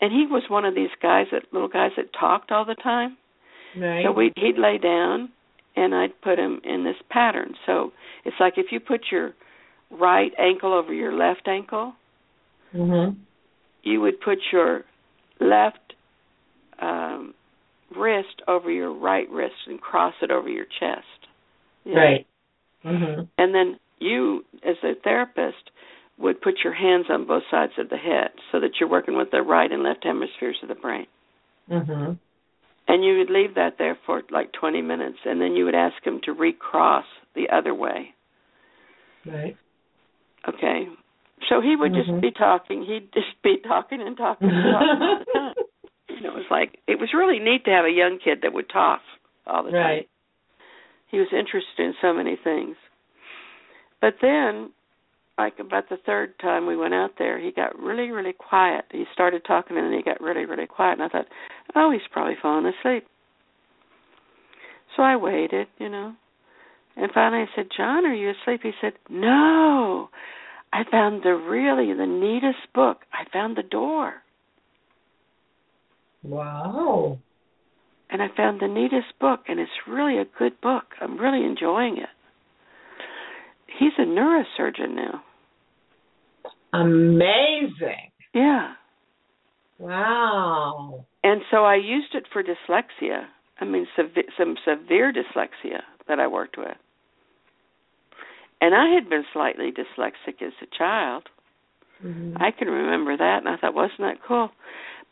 And he was one of these guys that little guys that talked all the time. Right. So we he'd lay down and I'd put him in this pattern. So it's like if you put your right ankle over your left ankle, mm-hmm. you would put your left wrist over your right wrist and cross it over your chest. Right. Mm-hmm. And then you, as a therapist, would put your hands on both sides of the head so that you're working with the right and left hemispheres of the brain. Mm-hmm. And you would leave that there for like 20 minutes, and then you would ask him to recross the other way. Right. Okay. So he would mm-hmm. just be talking. He'd just be talking and talking and talking all the time. And it was like it was really neat to have a young kid that would talk all the time. Right. He was interested in so many things. But then like about the third time we went out there, he got really, really quiet. He started talking and then he got really, really quiet and I thought, Oh, he's probably fallen asleep. So I waited, you know. And finally I said, John, are you asleep? He said, No. I found the really the neatest book. I found the door. Wow. And I found the neatest book, and it's really a good book. I'm really enjoying it. He's a neurosurgeon now. Amazing. Yeah. Wow. And so I used it for dyslexia. I mean, sev- some severe dyslexia that I worked with. And I had been slightly dyslexic as a child. Mm-hmm. I can remember that, and I thought, wasn't that cool?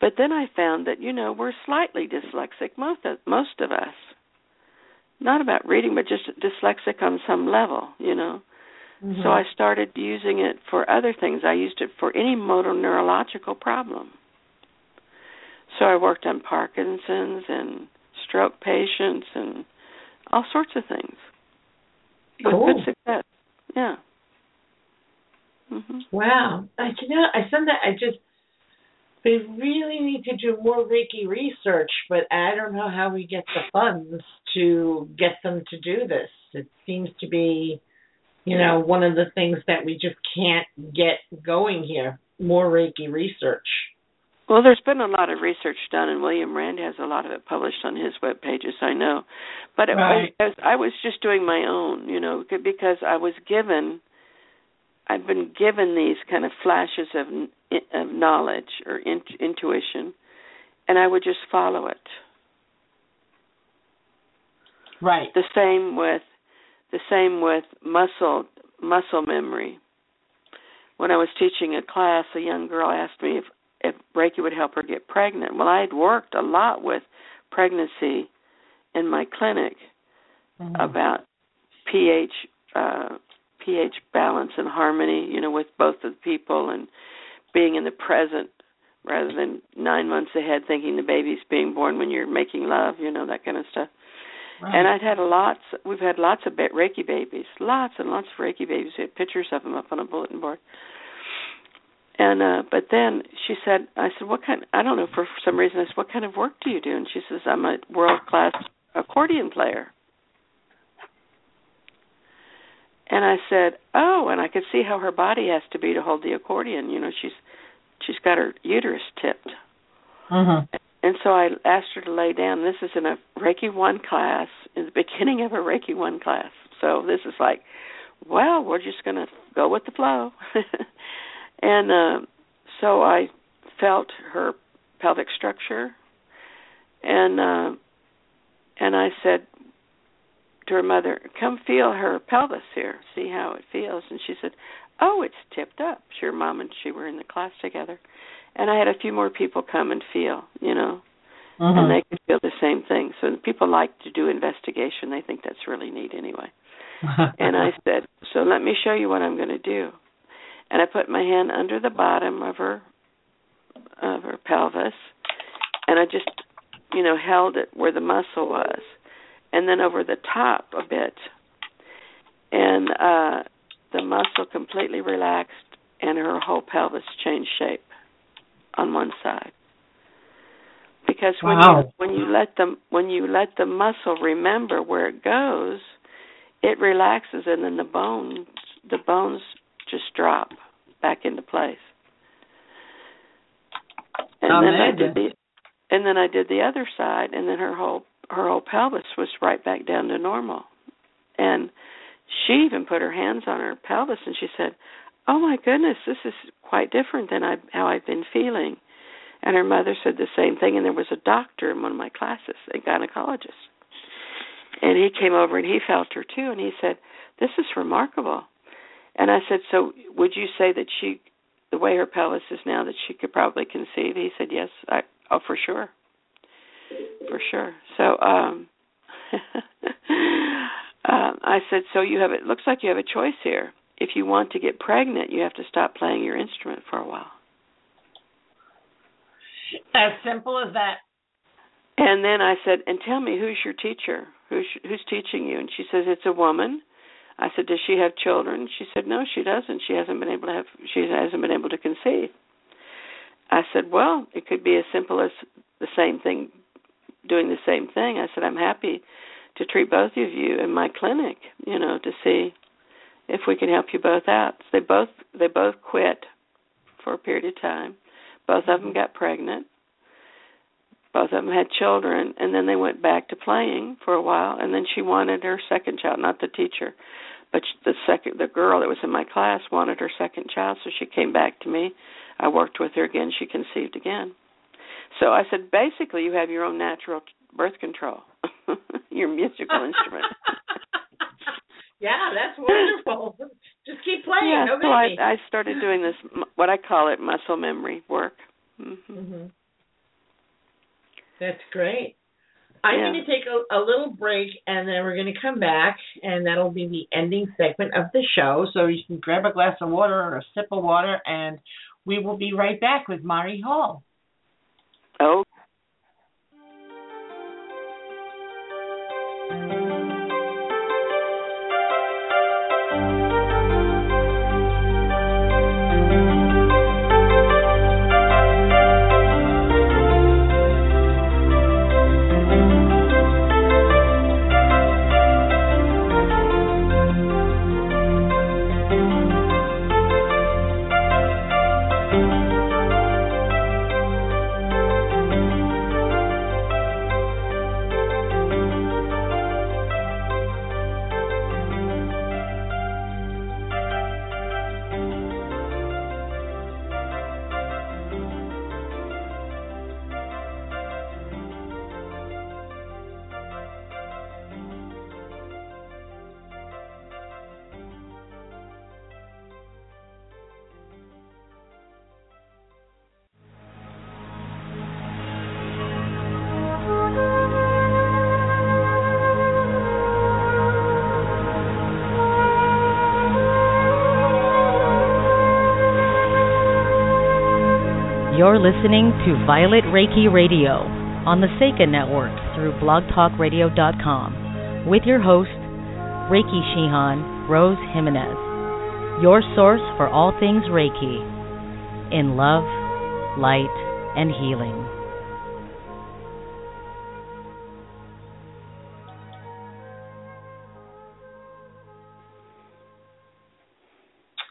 But then I found that you know we're slightly dyslexic, most of, most of us. Not about reading, but just dyslexic on some level, you know. Mm-hmm. So I started using it for other things. I used it for any motor neurological problem. So I worked on Parkinson's and stroke patients and all sorts of things cool. with good success. Yeah. Mm-hmm. Wow. I you know I that I just they really need to do more Reiki research, but I don't know how we get the funds to get them to do this. It seems to be, you know, one of the things that we just can't get going here. More Reiki research. Well, there's been a lot of research done, and William Rand has a lot of it published on his web pages. I know, but it right. was, I was just doing my own, you know, because I was given, I've been given these kind of flashes of of knowledge or in, intuition, and I would just follow it. Right. The same with the same with muscle muscle memory. When I was teaching a class, a young girl asked me if if Reiki would help her get pregnant. Well, I had worked a lot with pregnancy in my clinic mm-hmm. about pH uh pH balance and harmony, you know, with both of the people and being in the present rather than nine months ahead thinking the baby's being born when you're making love, you know, that kind of stuff. Right. And I'd had lots. We've had lots of Reiki babies, lots and lots of Reiki babies. We had pictures of them up on a bulletin board. And uh but then she said, I said, what kind? I don't know. For some reason, I said, what kind of work do you do? And she says, I'm a world class accordion player. And I said, "Oh," and I could see how her body has to be to hold the accordion. You know, she's she's got her uterus tipped. Mm-hmm. And so I asked her to lay down. This is in a Reiki one class, in the beginning of a Reiki one class. So this is like, well, we're just going to go with the flow. and uh, so I felt her pelvic structure, and uh, and I said to her mother, "Come feel her pelvis here, see how it feels." And she said, "Oh, it's tipped up." She, her mom and she were in the class together, and I had a few more people come and feel, you know, Mm-hmm. and they could feel the same thing. So people like to do investigation. They think that's really neat anyway. and I said, "So let me show you what I'm going to do." And I put my hand under the bottom of her of her pelvis, and I just, you know, held it where the muscle was, and then over the top a bit, and uh the muscle completely relaxed, and her whole pelvis changed shape on one side. Because when Wow. you when you let the when you let the muscle remember where it goes, it relaxes, and then the bones the bones just drop back into place. And then I did the and then I did the other side and then her whole her whole pelvis was right back down to normal. And she even put her hands on her pelvis and she said, "Oh my goodness, this is quite different than I how I've been feeling." And her mother said the same thing and there was a doctor in one of my classes, a gynecologist. And he came over and he felt her too and he said, "This is remarkable." And I said, "So would you say that she the way her pelvis is now that she could probably conceive?" He said, "Yes, I oh for sure." For sure. So um um I said, "So you have it looks like you have a choice here. If you want to get pregnant, you have to stop playing your instrument for a while." As simple as that. And then I said, "And tell me who's your teacher? Who's who's teaching you?" And she says, "It's a woman." I said, "Does she have children?" She said, "No, she doesn't. She hasn't been able to have. She hasn't been able to conceive." I said, "Well, it could be as simple as the same thing, doing the same thing." I said, "I'm happy to treat both of you in my clinic, you know, to see if we can help you both out." They both they both quit for a period of time. Both of them mm-hmm. got pregnant. Both of them had children, and then they went back to playing for a while. And then she wanted her second child, not the teacher, but the second the girl that was in my class wanted her second child, so she came back to me. I worked with her again. She conceived again. So I said, basically, you have your own natural birth control, your musical instrument. yeah, that's wonderful. Just keep playing. yeah, no so I. I started doing this, what I call it, muscle memory work. hmm hmm That's great. I'm Yeah. going to take a, a little break and then we're going to come back and that'll be the ending segment of the show. So you can grab a glass of water or a sip of water and we will be right back with Mari Hall. Oh, listening to Violet Reiki Radio on the Seika Network through blogtalkradio.com with your host, Reiki Shihan Rose Jimenez, your source for all things Reiki in love, light, and healing.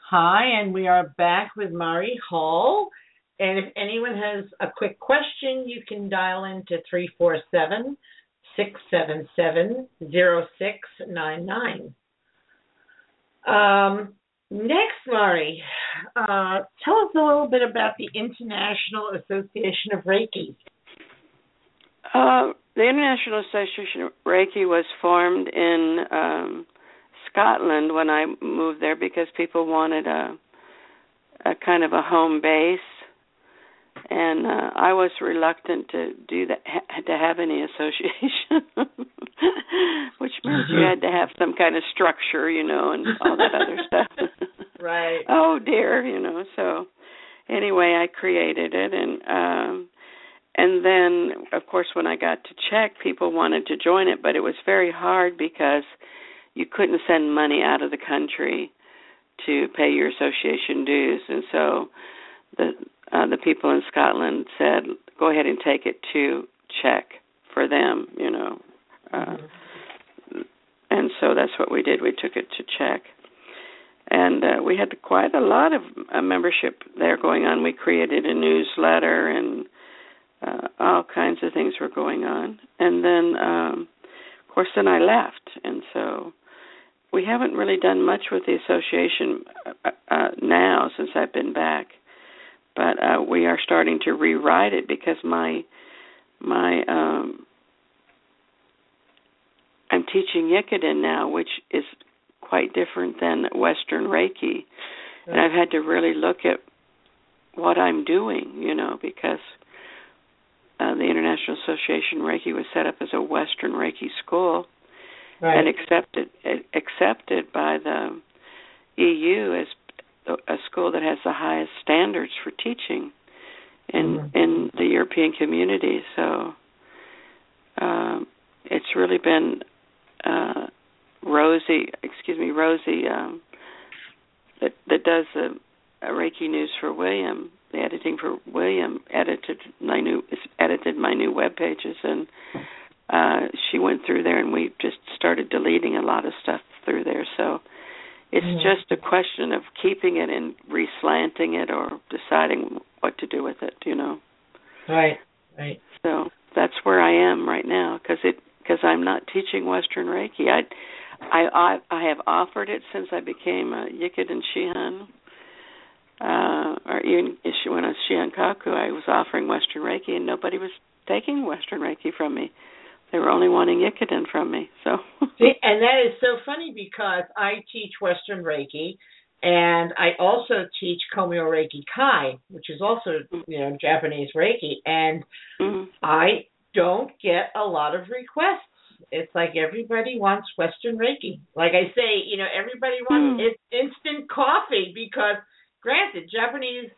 Hi, and we are back with Mari Hall. And if anyone has a quick question, you can dial into 347 677 0699. Um, next, Laurie, uh, tell us a little bit about the International Association of Reiki. Uh, the International Association of Reiki was formed in um, Scotland when I moved there because people wanted a a kind of a home base and uh, I was reluctant to do that ha- to have any association, which means you had to have some kind of structure, you know, and all that other stuff. right. Oh dear, you know. So anyway, I created it, and um and then of course when I got to Czech, people wanted to join it, but it was very hard because you couldn't send money out of the country to pay your association dues, and so the uh, the people in Scotland said, "Go ahead and take it to Czech for them," you know. Uh, mm-hmm. And so that's what we did. We took it to Czech, and uh, we had quite a lot of uh, membership there going on. We created a newsletter, and uh, all kinds of things were going on. And then, um, of course, then I left, and so we haven't really done much with the association uh, uh, now since I've been back but uh, we are starting to rewrite it because my my um, I'm teaching Jikiden now, which is quite different than Western Reiki, and I've had to really look at what I'm doing, you know, because uh, the International Association Reiki was set up as a Western Reiki school right. and accepted accepted by the EU as a school that has the highest standards for teaching in mm-hmm. in the European community. So um, it's really been uh, Rosie, excuse me, Rosie, um, that that does the uh, Reiki news for William. The editing for William edited my new edited my new web pages, and uh, she went through there, and we just started deleting a lot of stuff through there. So it's just a question of keeping it and reslanting it or deciding what to do with it, you know. Right, right. So that's where I am right now because it because I'm not teaching Western Reiki. I, I I I have offered it since I became a Jikiden Shihan, uh, or even when I was Shihan Kaku, I was offering Western Reiki and nobody was taking Western Reiki from me. They were only wanting Jikiden from me. So and that is so funny because I teach Western Reiki and I also teach Komyo Reiki Kai, which is also you know Japanese Reiki, and mm-hmm. I don't get a lot of requests. It's like everybody wants Western Reiki. Like I say, you know, everybody wants mm. instant coffee because, granted, Japanese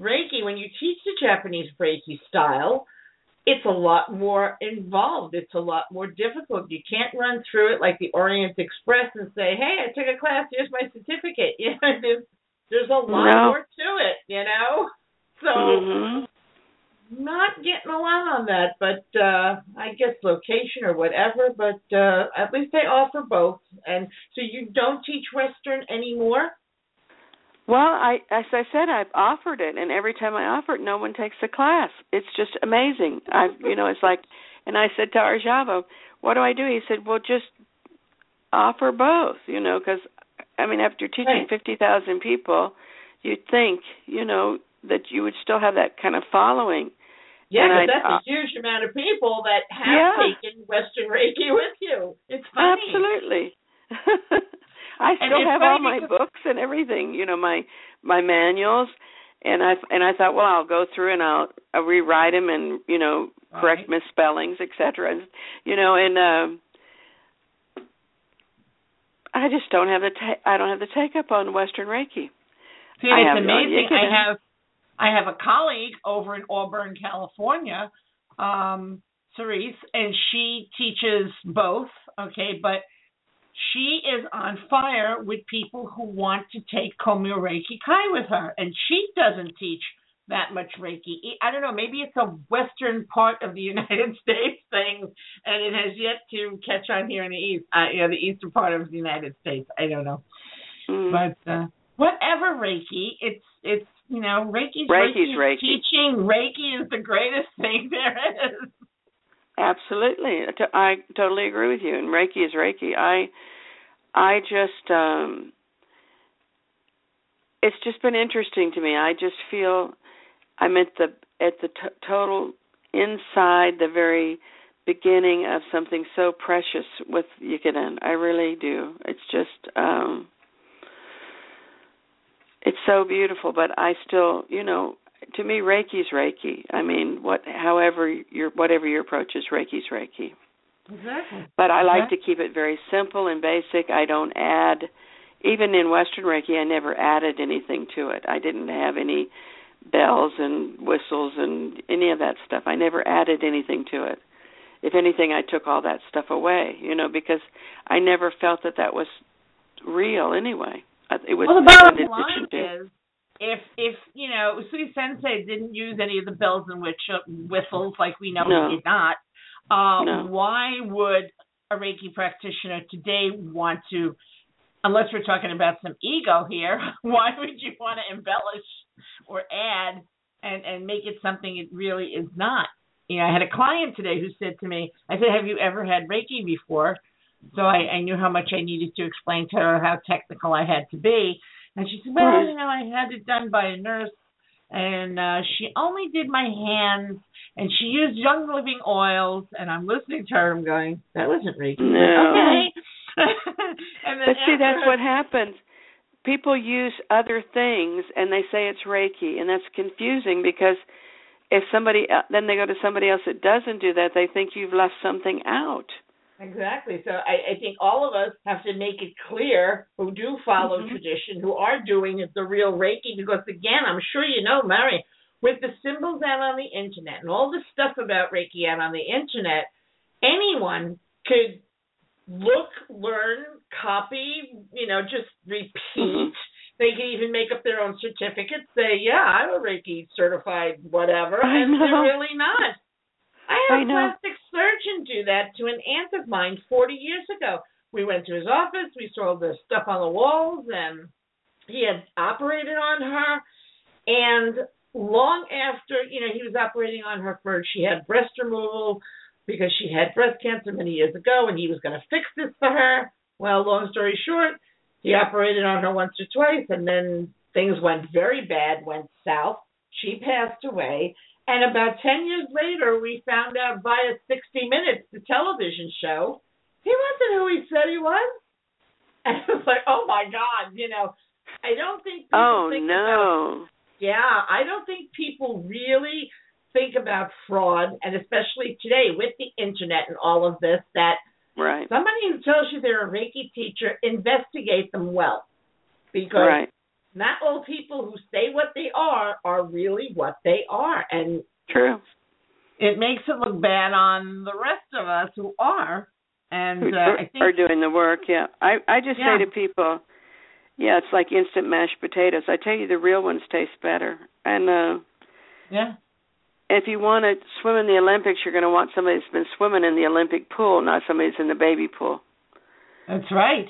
Reiki, when you teach the Japanese Reiki style, it's a lot more involved. It's a lot more difficult. You can't run through it like the Orient Express and say, "Hey, I took a class. Here's my certificate." You know, there's there's a lot no. more to it. You know, so mm-hmm. not getting a lot on that. But uh I guess location or whatever. But uh at least they offer both. And so you don't teach Western anymore. Well, I as I said, I've offered it, and every time I offer it, no one takes the class. It's just amazing. I, you know, it's like, and I said to Arjava, "What do I do?" He said, "Well, just offer both." You know, because I mean, after teaching right. fifty thousand people, you'd think, you know, that you would still have that kind of following. Yeah, but that's uh, a huge amount of people that have yeah. taken Western Reiki with you. It's funny. Absolutely. I still have all my books and everything, you know, my my manuals, and I and I thought, well, I'll go through and I'll, I'll rewrite them and you know correct right. misspellings, etc. And you know, and uh, I just don't have the ta- I don't have the take up on Western Reiki. See, it's amazing. I have I have a colleague over in Auburn, California, um, Cerise, and she teaches both. Okay, but she is on fire with people who want to take Komyo Reiki Kai with her, and she doesn't teach that much Reiki. I don't know, maybe it's a western part of the United States thing, and it has yet to catch on here in the east, uh, you know, the eastern part of the United States. I don't know, mm. but uh, whatever Reiki, it's it's you know Reiki's, Reiki's Reiki, Reiki. Teaching Reiki is the greatest thing there is. Absolutely, I totally agree with you. And Reiki is Reiki. I, I just, um, it's just been interesting to me. I just feel I'm at the at the t- total inside the very beginning of something so precious with Jikiden. I really do. It's just um it's so beautiful, but I still, you know, to me Reiki's Reiki. I mean, what however your whatever your approach is Reiki's Reiki. Exactly. But I like to keep it very simple and basic. I don't add even in Western Reiki I never added anything to it. I didn't have any bells and whistles and any of that stuff. I never added anything to it. If anything, I took all that stuff away, you know, because I never felt that that was real anyway. It was well, the bottom line is if if you know Usui Sensei didn't use any of the bells and which whistles like we know No. he did not, uh, No. why would a Reiki practitioner today want to? Unless we're talking about some ego here, why would you want to embellish or add and and make it something it really is not? You know, I had a client today who said to me, I said, "Have you ever had Reiki before?" So I, I knew how much I needed to explain to her how technical I had to be. And she said, Well, you know, I had it done by a nurse and uh she only did my hands and she used young living oils and I'm listening to her I'm going, That wasn't Reiki. No. Okay. But see, that's what happens. People use other things and they say it's Reiki, and that's confusing because if somebody el- then they go to somebody else that doesn't do that, they think you've left something out. Exactly. So I, I think all of us have to make it clear who do follow Mhm. tradition, who are doing it the real Reiki, because again, I'm sure you know, Mari, with the symbols out on the internet and all the stuff about Reiki out on the internet, anyone could look, learn, copy, you know, just repeat. Mhm. They can even make up their own certificates, say, Yeah, I'm a Reiki certified whatever and they're really not. I had I a plastic surgeon do that to an aunt of mine 40 years ago. We went to his office, we saw the stuff on the walls, and he had operated on her. And long after, you know, he was operating on her for, she had breast removal because she had breast cancer many years ago, and he was going to fix this for her. Well, long story short, he operated on her once or twice, and then things went very bad, went south. She passed away. And about 10 years later, we found out via 60 Minutes, the television show, he wasn't who he said he was. And it was like, oh my God, you know, I don't think people Oh think about no. yeah, I don't think people really think about fraud, and especially today with the internet and all of this, that Right. somebody who tells you they're a Reiki teacher, investigate them well. Because Right. Not all people who say what they are are really what they are. And True. it makes it look bad on the rest of us who are. And Who uh, are, I think are doing the work, yeah. I I just Yeah. say to people, yeah, it's like instant mashed potatoes. I tell you the real ones taste better. And uh yeah, if you want to swim in the Olympics, you're going to want somebody that's been swimming in the Olympic pool, not somebody that's in the baby pool. that's right.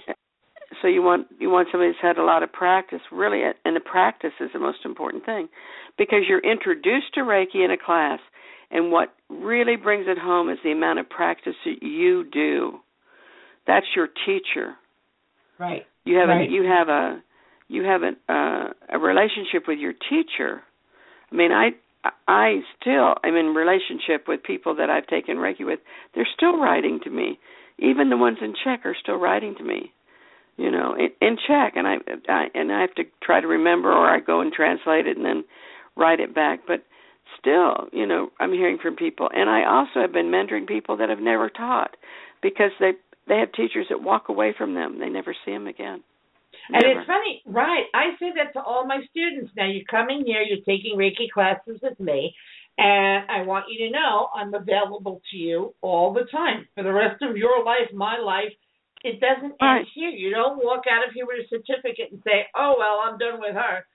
So you want you want somebody that's had a lot of practice, really, and the practice is the most important thing, because you're introduced to Reiki in a class, and what really brings it home is the amount of practice that you do. That's your teacher. Right. You have Right. a you have a you have a uh, a relationship with your teacher. I mean, I I still am in relationship with people that I've taken Reiki with. They're still writing to me. Even the ones in Czech are still writing to me. You know, in, in Czech, and I, I and I have to try to remember, or I go and translate it and then write it back. But still, you know, I'm hearing from people, and I also have been mentoring people that have never taught because they they have teachers that walk away from them. They never see them again. And it's funny, right? I say that to all my students. Now you're coming here, you're taking Reiki classes with me, and I want you to know I'm available to you all the time for the rest of your life, my life. It doesn't Right. end here. You don't walk out of here with a certificate and say, "Oh well, I'm done with her."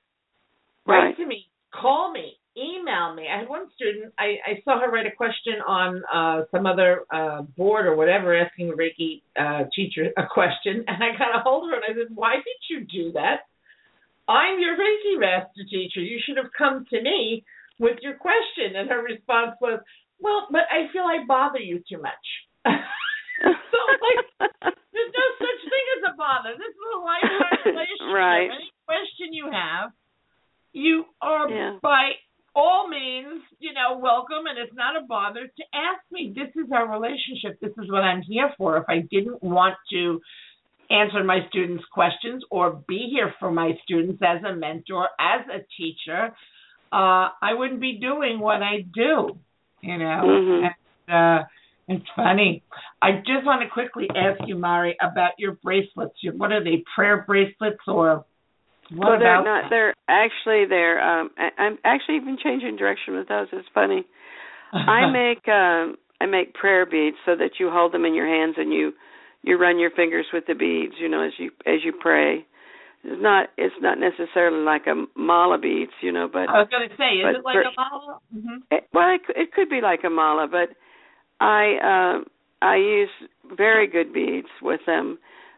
Write to me, call me, email me. I had one student. I, I saw her write a question on uh, some other uh, board or whatever, asking a Reiki uh, teacher a question, and I got a hold of her and I said, "Why did you do that? I'm your Reiki master teacher. You should have come to me with your question." And her response was, "Well, but I feel I bother you too much." so like, there's no such thing as a bother. This is a lifetime relationship. Right. Any question you have, you are Yeah. by all means, you know, welcome, and it's not a bother to ask me. This is our relationship. This is what I'm here for. If I didn't want to answer my students' questions or be here for my students as a mentor, as a teacher, uh, I wouldn't be doing what I do. You know, Mhm. and, uh, it's funny. I just want to quickly ask you, Mari, about your bracelets. Your, what are they? Prayer bracelets or what well, they're about? not. They're actually they're. Um, I, I'm actually even changing direction with those. It's funny. I make um I make prayer beads so that you hold them in your hands and you you run your fingers with the beads, you know, as you as you pray. It's not it's not necessarily like a mala beads, you know, but I was going to say, is it like for- a mala? hmm it, well, it, it could be like a mala, but I um I use very good beads with them,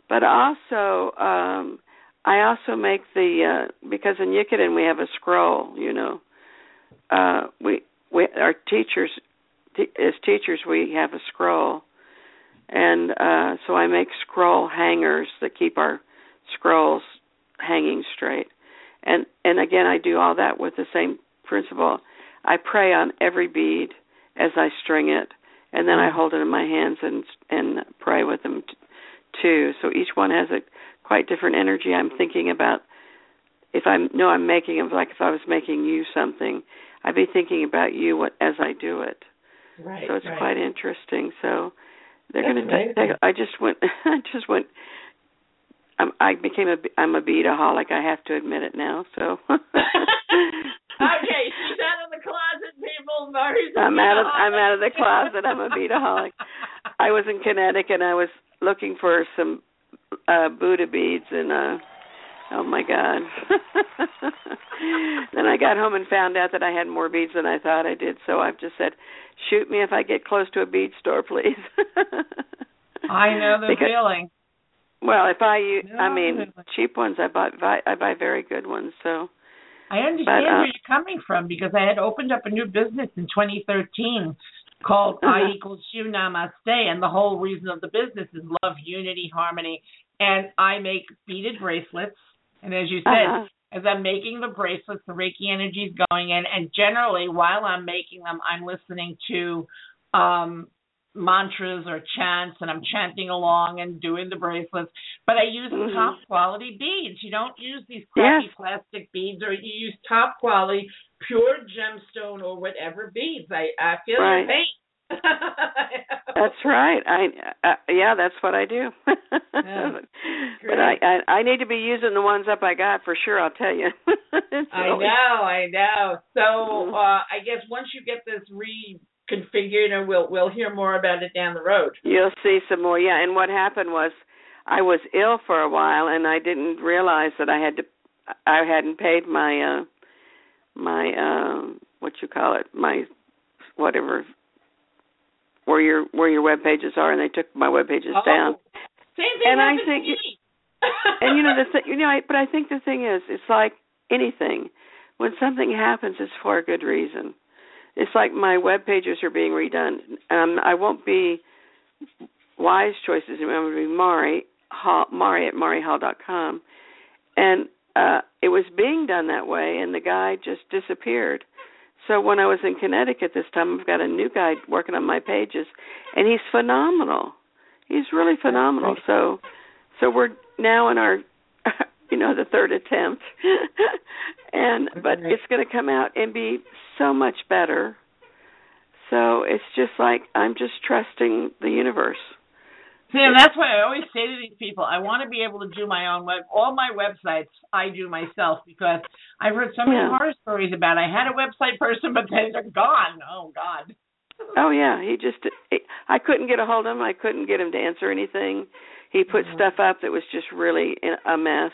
but also um I also make the uh because in Jikiden we have a scroll, you know. Uh we we our teachers t- as teachers we have a scroll. And uh so I make scroll hangers that keep our scrolls hanging straight. And and again I do all that with the same principle. I pray on every bead as I string it, and then I hold it in my hands and and pray with them t- too. So each one has a quite different energy. I'm mm-hmm. thinking about if I know I'm making it like if I was making you something, I'd be thinking about you what as I do it. Right. so it's right. quite interesting. So they're going to take. I just went. I just went. I'm, I became a. I'm a beadaholic. I have to admit it now. So. okay, she's out of the closet, people. Mari's a I'm out of. I'm out of the closet. I'm a beadaholic. I was in Connecticut and I was looking for some uh Buddha beads and uh oh my god. then I got home and found out that I had more beads than I thought I did, so I've just said, "Shoot me if I get close to a bead store, please." I know the Because- feeling. Well, if I use, I mean, cheap ones, I buy, buy I buy very good ones. So I understand But, uh, where you're coming from because I had opened up a new business in 2013 called I Uh-huh. equals you namaste, and the whole reason of the business is love, unity, harmony, and I make beaded bracelets. And as you said, Uh-huh. as I'm making the bracelets, the Reiki energy is going in, and generally while I'm making them, I'm listening to um mantras or chants and I'm chanting along and doing the bracelets. But I use Mhm. top quality beads. You don't use these crappy Yes. plastic beads or you use top quality pure gemstone or whatever beads. I I feel Right. pain. That's right. I uh, yeah, that's what I do. Yeah. but I, I I need to be using the ones up I got for sure. I'll tell you. I know, I know. So Mhm. uh I guess once you get this reconfigured and we'll we'll hear more about it down the road. You'll see some more. Yeah, and what happened was I was ill for a while and I didn't realize that I had to I hadn't paid my uh my um what you call it, my whatever where your where your web pages are and they took my web pages down. Oh, Same thing And I think and you know the th- you know I, but I think the thing is it's like anything when something happens it's for a good reason. It's like my web pages are being redone. Um I won't be wise choices. I'm going to be Mari Hall, Mari at marihall.com, and uh, it was being done that way, and the guy just disappeared. So when I was in Connecticut this time, I've got a new guy working on my pages, and he's phenomenal. He's really phenomenal. So, so we're now in our, you know, the third attempt, and but it's going to come out and be so much better. So it's just like I'm just trusting the universe. See, and that's why I always say to these people, I want to be able to do my own web. All my websites I do myself because I've heard so many Yeah. horror stories about. I had a website person, but then they're gone. Oh God. Oh yeah, he just I couldn't get a hold of him. I couldn't get him to answer anything. He put stuff up that was just really in- a mess.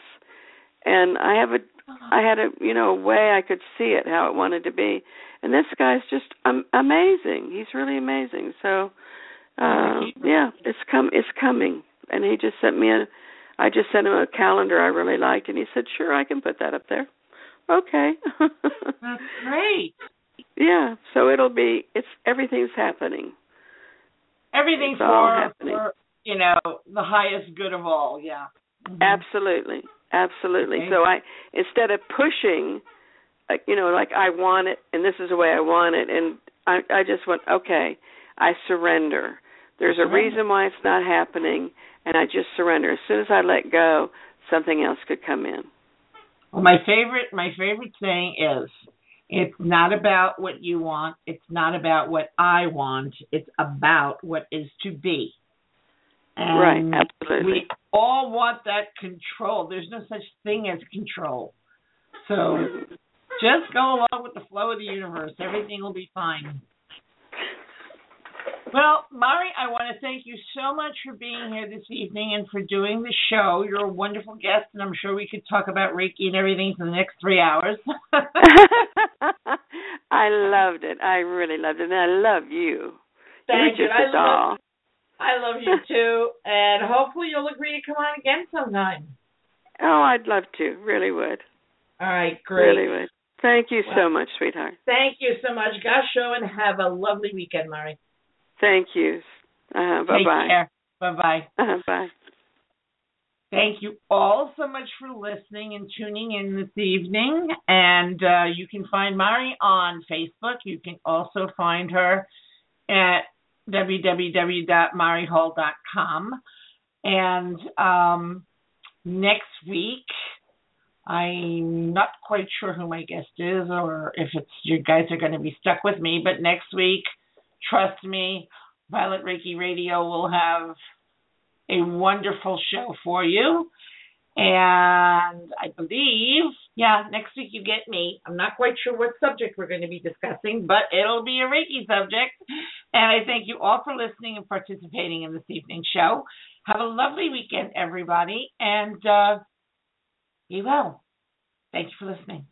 And I have a I had a you know a way I could see it how it wanted to be. And this guy's just um, amazing. He's really amazing. So uh yeah, it's come it's coming. And he just sent me a I just sent him a calendar I really liked and he said, "Sure, I can put that up there." Okay. That's great. yeah, so it'll be it's everything's happening. Everything's for, happening. for you know the highest good of all. Yeah. Mhm. Absolutely. Absolutely. Okay. So I instead of pushing, like you know, like I want it and this is the way I want it, and I I just went okay. I surrender. There's a reason why it's not happening, and I just surrender. As soon as I let go, something else could come in. Well, my favorite my favorite saying is it's not about what you want, it's not about what I want, it's about what is to be. And right. Absolutely. we all want that control. There's no such thing as control. So just go along with the flow of the universe. Everything will be fine. Well, Mari, I want to thank you so much for being here this evening and for doing the show. You're a wonderful guest, and I'm sure we could talk about Reiki and everything for the next three hours. I loved it. I really loved it, and I love you. Thank You're you. just I a doll. I love you too, and hopefully you'll agree to come on again sometime. Oh, I'd love to. Really would. All right, great. Really would. Thank you so much, sweetheart. Thank you so much. Gasho, and have a lovely weekend, Mari. Thank you. Uh, bye Take bye. care. Bye bye. Uh, bye. Thank you all so much for listening and tuning in this evening. And uh, you can find Mari on Facebook. You can also find her at www.marihall.com. And um, next week, I'm not quite sure who my guest is or if it's you guys are going to be stuck with me, but next week, trust me, Violet Reiki Radio will have a wonderful show for you. And I believe, yeah, next week you get me. I'm not quite sure what subject we're going to be discussing, but it'll be a Reiki subject. And I thank you all for listening and participating in this evening's show. Have a lovely weekend, everybody, and uh, be well. Thank you for listening.